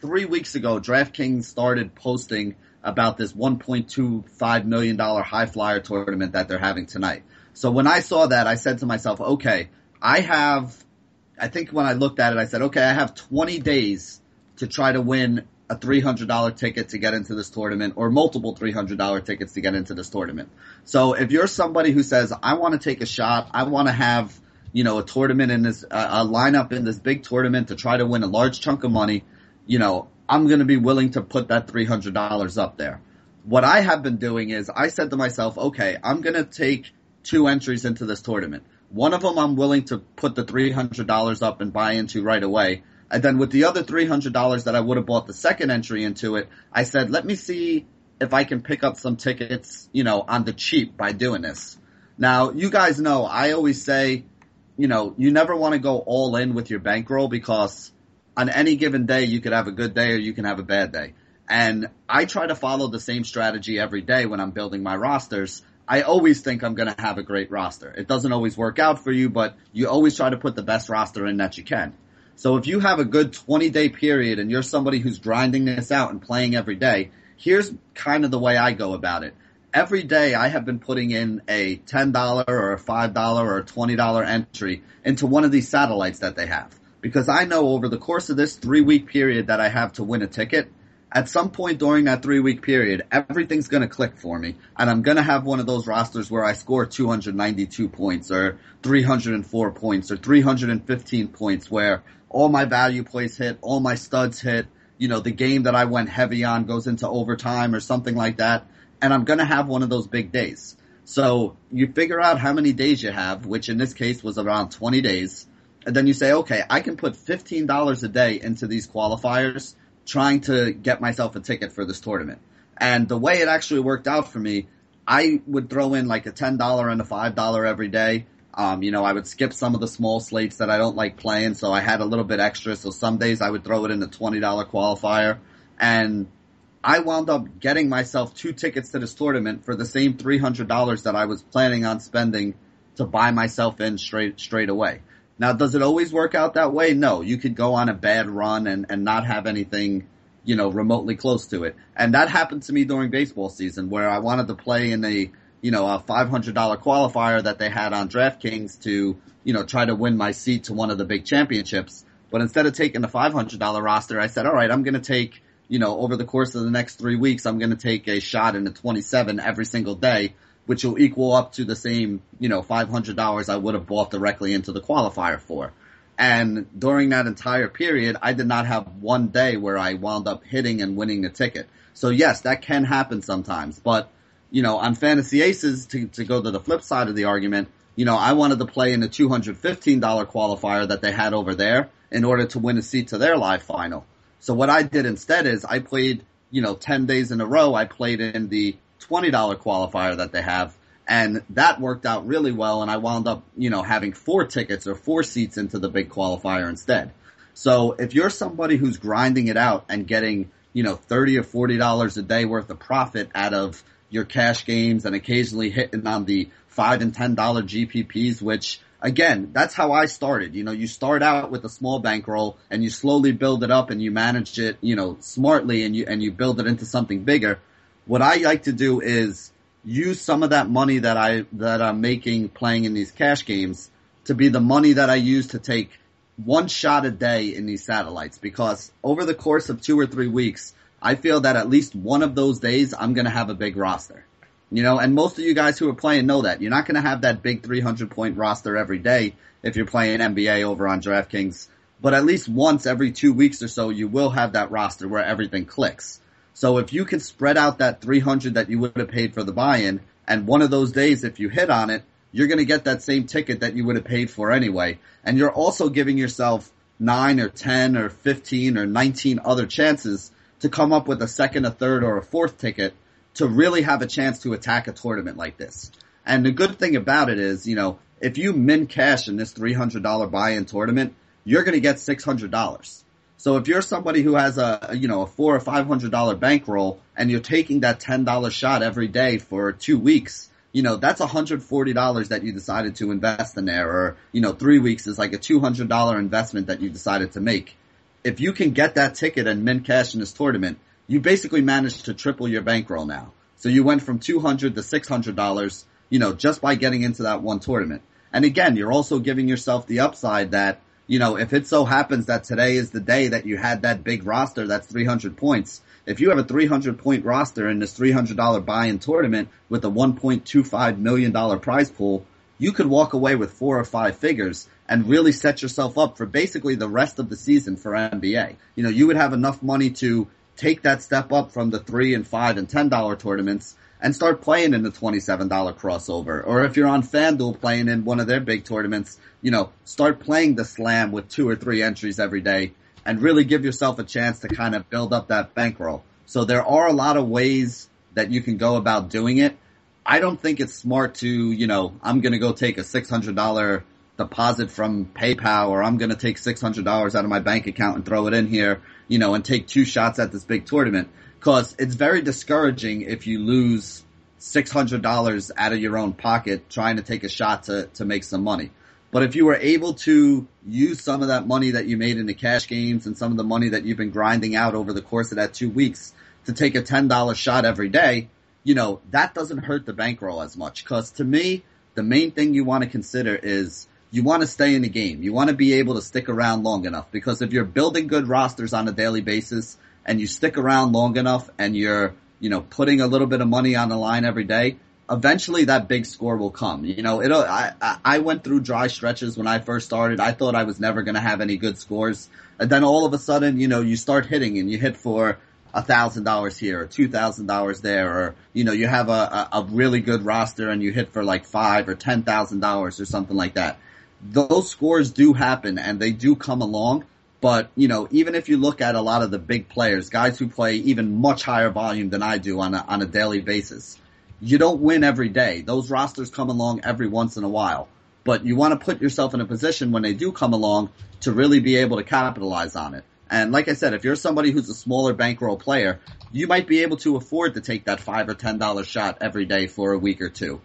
three weeks ago, DraftKings started posting about this $1.25 million high flyer tournament that they're having tonight. So when I saw that, I said to myself, okay, I have, I think when I looked at it, I said, okay, I have 20 days to try to win a $300 ticket to get into this tournament or multiple $300 tickets to get into this tournament. So if you're somebody who says, I want to take a shot, I want to have, you know, a tournament in this, uh, a lineup in this big tournament to try to win a large chunk of money, you know, I'm going to be willing to put that $300 up there. What I have been doing is I said to myself, okay, I'm going to take two entries into this tournament. One of them I'm willing to put the $300 up and buy into right away. And then with the other $300 that I would have bought the second entry into it, I said, let me see if I can pick up some tickets, you know, on the cheap by doing this. Now, you guys know I always say, you know, you never want to go all in with your bankroll because on any given day, you could have a good day or you can have a bad day. And I try to follow the same strategy every day when I'm building my rosters. I always think I'm going to have a great roster. It doesn't always work out for you, but you always try to put the best roster in that you can. So if you have a good 20 day period and you're somebody who's grinding this out and playing every day, here's kind of the way I go about it. Every day I have been putting in a $10 or a $5 or a $20 entry into one of these satellites that they have because I know over the course of this three week period that I have to win a ticket, at some point during that three week period, everything's going to click for me. And I'm going to have one of those rosters where I score 292 points or 304 points or 315 points where all my value plays hit, all my studs hit, you know, the game that I went heavy on goes into overtime or something like that. And I'm going to have one of those big days. So you figure out how many days you have, which in this case was around 20 days and then you say, okay, I can put $15 a day into these qualifiers trying to get myself a ticket for this tournament. And the way it actually worked out for me, I would throw in like a $10 and a $5 every day. Um, you know, I would skip some of the small slates that I don't like playing, so I had a little bit extra. So some days I would throw it in a $20 qualifier. And I wound up getting myself two tickets to this tournament for the same $300 that I was planning on spending to buy myself in straight, straight away. Now, does it always work out that way? No, you could go on a bad run and, and not have anything, you know, remotely close to it. And that happened to me during baseball season where I wanted to play in a, you know, a $500 qualifier that they had on DraftKings to, you know, try to win my seat to one of the big championships. But instead of taking the $500 roster, I said, all right, I'm going to take, you know, over the course of the next three weeks, I'm going to take a shot in the 27 every single day which will equal up to the same, you know, $500 I would have bought directly into the qualifier for. And during that entire period, I did not have one day where I wound up hitting and winning a ticket. So yes, that can happen sometimes, but you know, on Fantasy Aces, to, to go to the flip side of the argument, you know, I wanted to play in the $215 qualifier that they had over there in order to win a seat to their live final. So what I did instead is I played, you know, 10 days in a row. I played in the $20 qualifier that they have. And that worked out really well. And I wound up, you know, having four tickets or four seats into the big qualifier instead. So if you're somebody who's grinding it out and getting, you know, 30 or $40 a day worth of profit out of your cash games and occasionally hitting on the five and $10 GPPs, which again, that's how I started. You know, you start out with a small bankroll and you slowly build it up and you manage it, you know, smartly and you, and you build it into something bigger. What I like to do is use some of that money that I that I'm making playing in these cash games to be the money that I use to take one shot a day in these satellites because over the course of two or three weeks, I feel that at least one of those days I'm going to have a big roster. You know, and most of you guys who are playing know that. You're not going to have that big 300 point roster every day if you're playing NBA over on DraftKings, but at least once every two weeks or so you will have that roster where everything clicks. So if you can spread out that 300 that you would have paid for the buy-in, and one of those days, if you hit on it, you're going to get that same ticket that you would have paid for anyway. And you're also giving yourself nine or 10 or 15 or 19 other chances to come up with a second, a third, or a fourth ticket to really have a chance to attack a tournament like this. And the good thing about it is, you know, if you min cash in this $300 buy-in tournament, you're going to get $600. So if you're somebody who has a, you know, a four or five hundred dollar bankroll and you're taking that ten dollar shot every day for two weeks, you know, that's $140 that you decided to invest in there or, you know, three weeks is like a $200 investment that you decided to make. If you can get that ticket and mint cash in this tournament, you basically managed to triple your bankroll now. So you went from 200 to $600, you know, just by getting into that one tournament. And again, you're also giving yourself the upside that you know, if it so happens that today is the day that you had that big roster that's 300 points, if you have a 300 point roster in this $300 buy-in tournament with a $1.25 million prize pool, you could walk away with four or five figures and really set yourself up for basically the rest of the season for NBA. You know, you would have enough money to take that step up from the three and five and ten dollar tournaments and start playing in the $27 crossover. Or if you're on FanDuel playing in one of their big tournaments, you know, start playing the slam with two or three entries every day and really give yourself a chance to kind of build up that bankroll. So there are a lot of ways that you can go about doing it. I don't think it's smart to, you know, I'm going to go take a $600 deposit from PayPal or I'm going to take $600 out of my bank account and throw it in here, you know, and take two shots at this big tournament. Cause it's very discouraging if you lose $600 out of your own pocket trying to take a shot to, to make some money. But if you were able to use some of that money that you made in the cash games and some of the money that you've been grinding out over the course of that two weeks to take a $10 shot every day, you know, that doesn't hurt the bankroll as much. Cause to me, the main thing you want to consider is you want to stay in the game. You want to be able to stick around long enough because if you're building good rosters on a daily basis and you stick around long enough and you're, you know, putting a little bit of money on the line every day, eventually that big score will come. You know, it I I went through dry stretches when I first started. I thought I was never going to have any good scores, and then all of a sudden, you know, you start hitting and you hit for a thousand dollars here or two thousand dollars there, or you know, you have a, a, a really good roster and you hit for like five or ten thousand dollars or something like that. those scores do happen and they do come along. But, you know, even if you look at a lot of the big players, guys who play even much higher volume than I do on a, on a daily basis, you don't win every day. Those rosters come along every once in a while. But you want to put yourself in a position when they do come along to really be able to capitalize on it. And like I said, if you're somebody who's a smaller bankroll player, you might be able to afford to take that five or ten dollar shot every day for a week or two.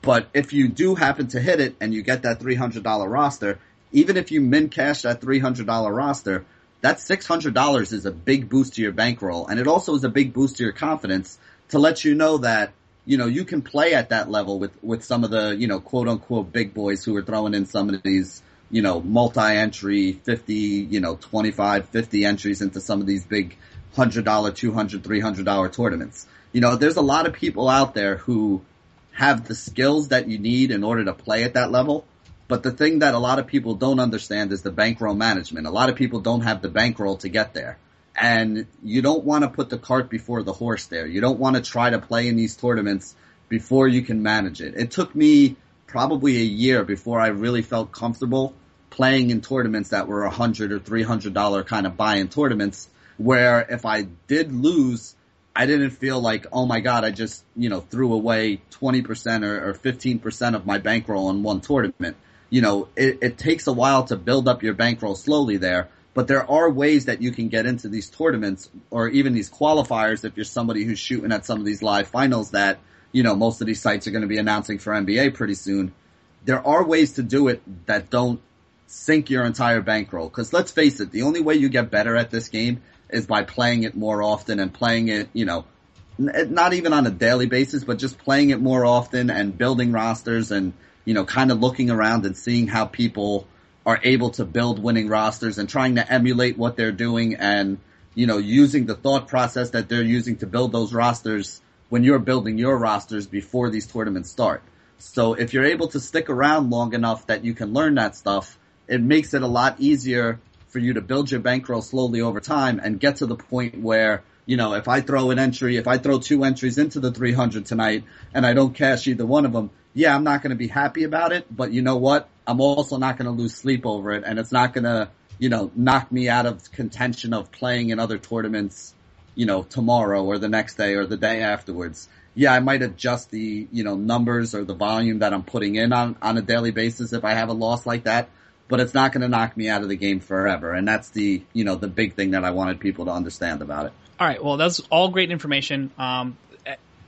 But if you do happen to hit it and you get that three hundred dollar roster, even if you min cash that three hundred dollar roster, that six hundred dollars is a big boost to your bankroll, and it also is a big boost to your confidence to let you know that you know you can play at that level with with some of the you know quote unquote big boys who are throwing in some of these you know, multi-entry, 50, you know, 25, 50 entries into some of these big $100, $200, $300 tournaments. You know, there's a lot of people out there who have the skills that you need in order to play at that level. But the thing that a lot of people don't understand is the bankroll management. A lot of people don't have the bankroll to get there. And you don't want to put the cart before the horse there. You don't want to try to play in these tournaments before you can manage it. It took me probably a year before I really felt comfortable playing in tournaments that were a hundred or three hundred dollar kind of buy-in tournaments where if I did lose, I didn't feel like, oh my god, I just, you know, threw away 20% or, or 15% of my bankroll in one tournament. You know, it, it takes a while to build up your bankroll slowly there, but there are ways that you can get into these tournaments or even these qualifiers if you're somebody who's shooting at some of these live finals that you know, most of these sites are going to be announcing for NBA pretty soon. There are ways to do it that don't sink your entire bankroll. Cause let's face it, the only way you get better at this game is by playing it more often and playing it, you know, eh, not even on a daily basis, but just playing it more often and building rosters and, you know, kind of looking around and seeing how people are able to build winning rosters and trying to emulate what they're doing and, you know, using the thought process that they're using to build those rosters when you're building your rosters before these tournaments start. So if you're able to stick around long enough that you can learn that stuff, it makes it a lot easier for you to build your bankroll slowly over time and get to the point where, you know, if I throw an entry, if I throw two entries into the 300 tonight and I don't cash either one of them, yeah, I'm not going to be happy about it, but you know what? I'm also not going to lose sleep over it and it's not going to, you know, knock me out of contention of playing in other tournaments you know, tomorrow or the next day or the day afterwards. Yeah, I might adjust the, you know, numbers or the volume that I'm putting in on, on a daily basis if I have a loss like that, but it's not going to knock me out of the game forever. And that's the, you know, the big thing that I wanted people to understand about it. All right. Well, that's all great information. Um,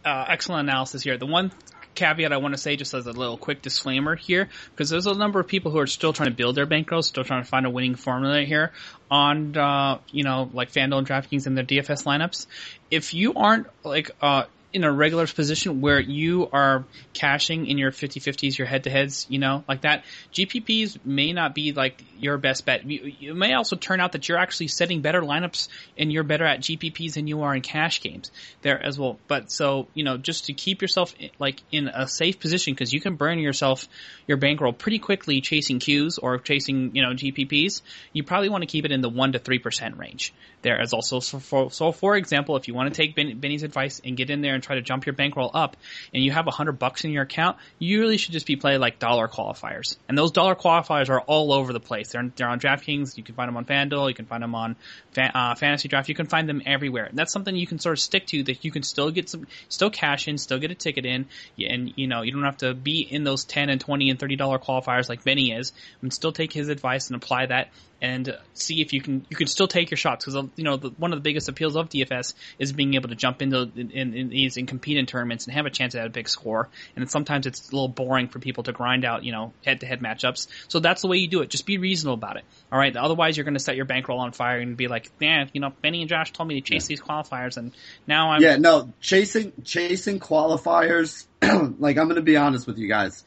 uh, excellent analysis here. The one caveat I want to say just as a little quick disclaimer here, because there's a number of people who are still trying to build their bankrolls, still trying to find a winning formula here on, uh, you know, like FanDuel and DraftKings and their DFS lineups. If you aren't like, uh, in a regular position where you are cashing in your 50-50s, your head-to-heads, you know, like that, GPPs may not be like your best bet. You, may also turn out that you're actually setting better lineups and you're better at GPPs than you are in cash games there as well. But so, you know, just to keep yourself like in a safe position because you can burn yourself your bankroll pretty quickly chasing Qs or chasing, you know, GPPs. You probably want to keep it in the 1 to 3% range there as also. So for, so for example, if you want to take ben, Benny's advice and get in there and try to jump your bankroll up and you have a hundred bucks in your account, you really should just be playing like dollar qualifiers. And those dollar qualifiers are all over the place. They're, they're on DraftKings. You can find them on FanDuel. You can find them on uh, Fantasy Draft. You can find them everywhere. And that's something you can sort of stick to that you can still get some, still cash in, still get a ticket in. And, you know, you don't have to be in those 10 and 20 and $30 qualifiers like Benny is and still take his advice and apply that and see if you can you can still take your shots because you know the, one of the biggest appeals of DFS is being able to jump into in, in, in, and compete in tournaments and have a chance at a big score. And sometimes it's a little boring for people to grind out you know head to head matchups. So that's the way you do it. Just be reasonable about it. All right. Otherwise, you're going to set your bankroll on fire and be like, man, you know, Benny and Josh told me to chase yeah. these qualifiers, and now I'm yeah no chasing chasing qualifiers. like I'm going to be honest with you guys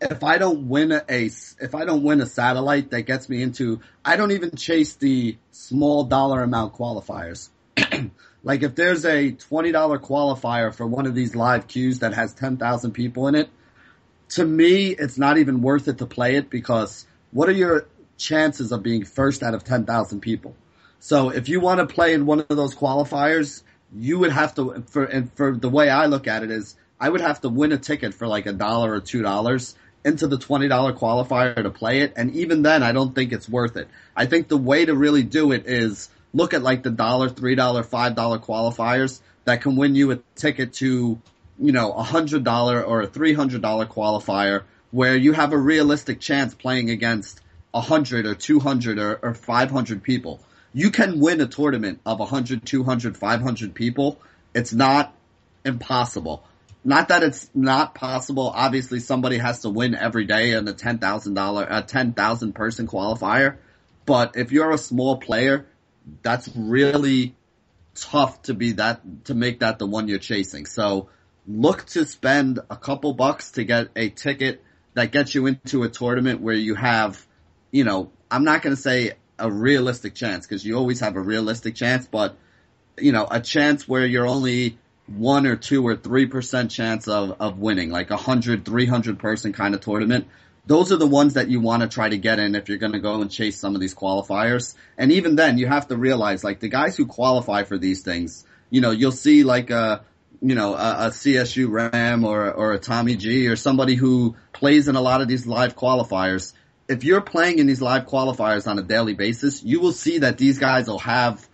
if I don't win a, if I don't win a satellite that gets me into, I don't even chase the small dollar amount qualifiers. like if there's a $20 qualifier for one of these live queues that has 10,000 people in it, to me, it's not even worth it to play it because what are your chances of being first out of 10,000 people? So if you want to play in one of those qualifiers, you would have to, for, and for the way I look at it is, I would have to win a ticket for like a dollar or two dollars into the $20 qualifier to play it. And even then, I don't think it's worth it. I think the way to really do it is look at like the dollar, $3, $5 qualifiers that can win you a ticket to, you know, a $100 or a $300 qualifier where you have a realistic chance playing against a 100 or 200 or, or 500 people. You can win a tournament of 100, 200, 500 people. It's not impossible. Not that it's not possible. Obviously, somebody has to win every day in a ten thousand dollar, a ten thousand person qualifier. But if you're a small player, that's really tough to be that to make that the one you're chasing. So look to spend a couple bucks to get a ticket that gets you into a tournament where you have, you know, I'm not going to say a realistic chance because you always have a realistic chance, but you know, a chance where you're only one or two or three percent chance of, of winning, like a hundred, three hundred person kind of tournament. Those are the ones that you want to try to get in if you're going to go and chase some of these qualifiers. And even then, you have to realize, like the guys who qualify for these things, you know, you'll see like a, you know, a, a CSU Ram or or a Tommy G or somebody who plays in a lot of these live qualifiers. If you're playing in these live qualifiers on a daily basis, you will see that these guys will have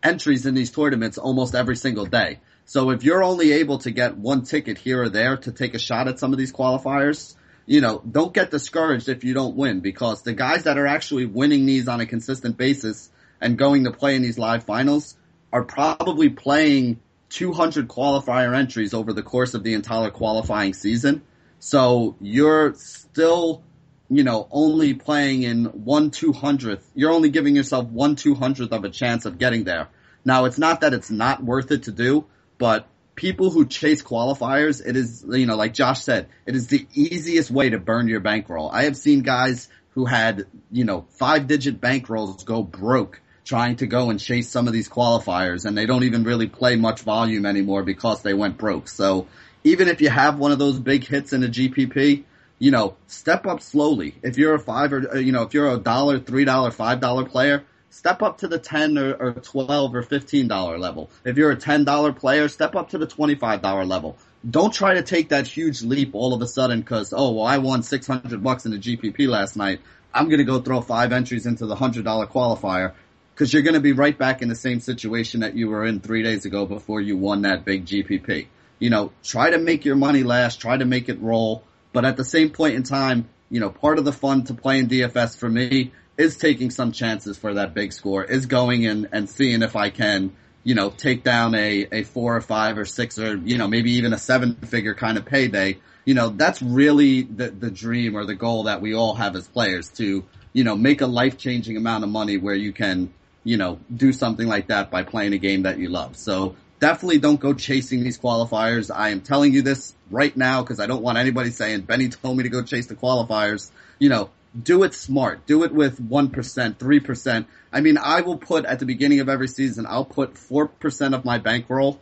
entries in these tournaments almost every single day. So if you're only able to get one ticket here or there to take a shot at some of these qualifiers, you know, don't get discouraged if you don't win because the guys that are actually winning these on a consistent basis and going to play in these live finals are probably playing 200 qualifier entries over the course of the entire qualifying season. So you're still, you know, only playing in one two hundredth. You're only giving yourself one two hundredth of a chance of getting there. Now it's not that it's not worth it to do, but people who chase qualifiers, it is, you know, like Josh said, it is the easiest way to burn your bankroll. I have seen guys who had, you know, five digit bankrolls go broke trying to go and chase some of these qualifiers and they don't even really play much volume anymore because they went broke. So even if you have one of those big hits in a GPP, you know, step up slowly. If you're a five or, you know, if you're a dollar, three dollar, five dollar player, step up to the 10 or, or 12 or $15 level. If you're a $10 player, step up to the $25 level. Don't try to take that huge leap all of a sudden because, oh, well, I won 600 bucks in the GPP last night. I'm going to go throw five entries into the $100 qualifier because you're going to be right back in the same situation that you were in three days ago before you won that big GPP. You know, try to make your money last, try to make it roll, but at the same point in time, you know, part of the fun to play in DFS for me is taking some chances for that big score, is going in and seeing if I can, you know, take down a, a four or five or six or, you know, maybe even a seven figure kind of payday. You know, that's really the, the dream or the goal that we all have as players to, you know, make a life changing amount of money where you can, you know, do something like that by playing a game that you love. So definitely don't go chasing these qualifiers. I am telling you this right now because I don't want anybody saying Benny told me to go chase the qualifiers. You know, do it smart. Do it with 1%, 3%. I mean, I will put at the beginning of every season, I'll put 4% of my bankroll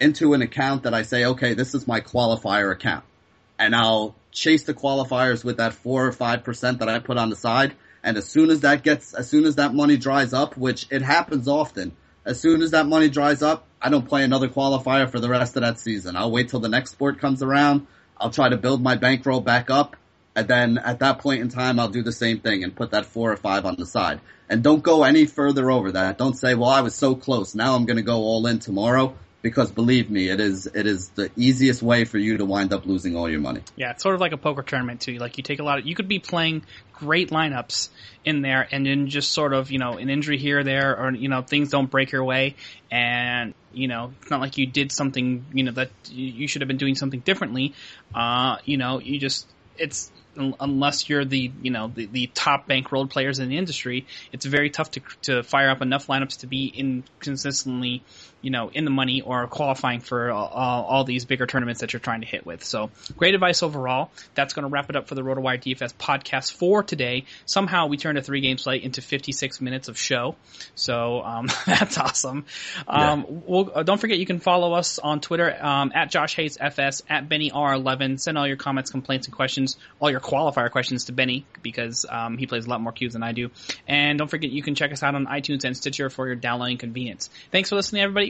into an account that I say, okay, this is my qualifier account. And I'll chase the qualifiers with that 4 or 5% that I put on the side. And as soon as that gets, as soon as that money dries up, which it happens often, as soon as that money dries up, I don't play another qualifier for the rest of that season. I'll wait till the next sport comes around. I'll try to build my bankroll back up and then at that point in time, I'll do the same thing and put that four or five on the side. And don't go any further over that. Don't say, well, I was so close. Now I'm going to go all in tomorrow because believe me, it is it is the easiest way for you to wind up losing all your money. Yeah, it's sort of like a poker tournament too. Like you take a lot of you could be playing great lineups in there and then just sort of, you know, an injury here or there or you know, things don't break your way and you know, it's not like you did something, you know, that you should have been doing something differently. Uh, you know, you just it's unless you're the you know the, the top bankrolled players in the industry, it's very tough to to fire up enough lineups to be in consistently you know, in the money or qualifying for all, all, these bigger tournaments that you're trying to hit with. So great advice overall. That's going to wrap it up for the RotoWire DFS podcast for today. Somehow we turned a three game slate into 56 minutes of show. So, um, that's awesome. Um, yeah. we'll, uh, don't forget you can follow us on Twitter, um, at Josh Hayes FS, at Benny R11. Send all your comments, complaints, and questions, all your qualifier questions to Benny because, um, he plays a lot more cubes than I do. And don't forget you can check us out on iTunes and Stitcher for your downloading convenience. Thanks for listening, everybody.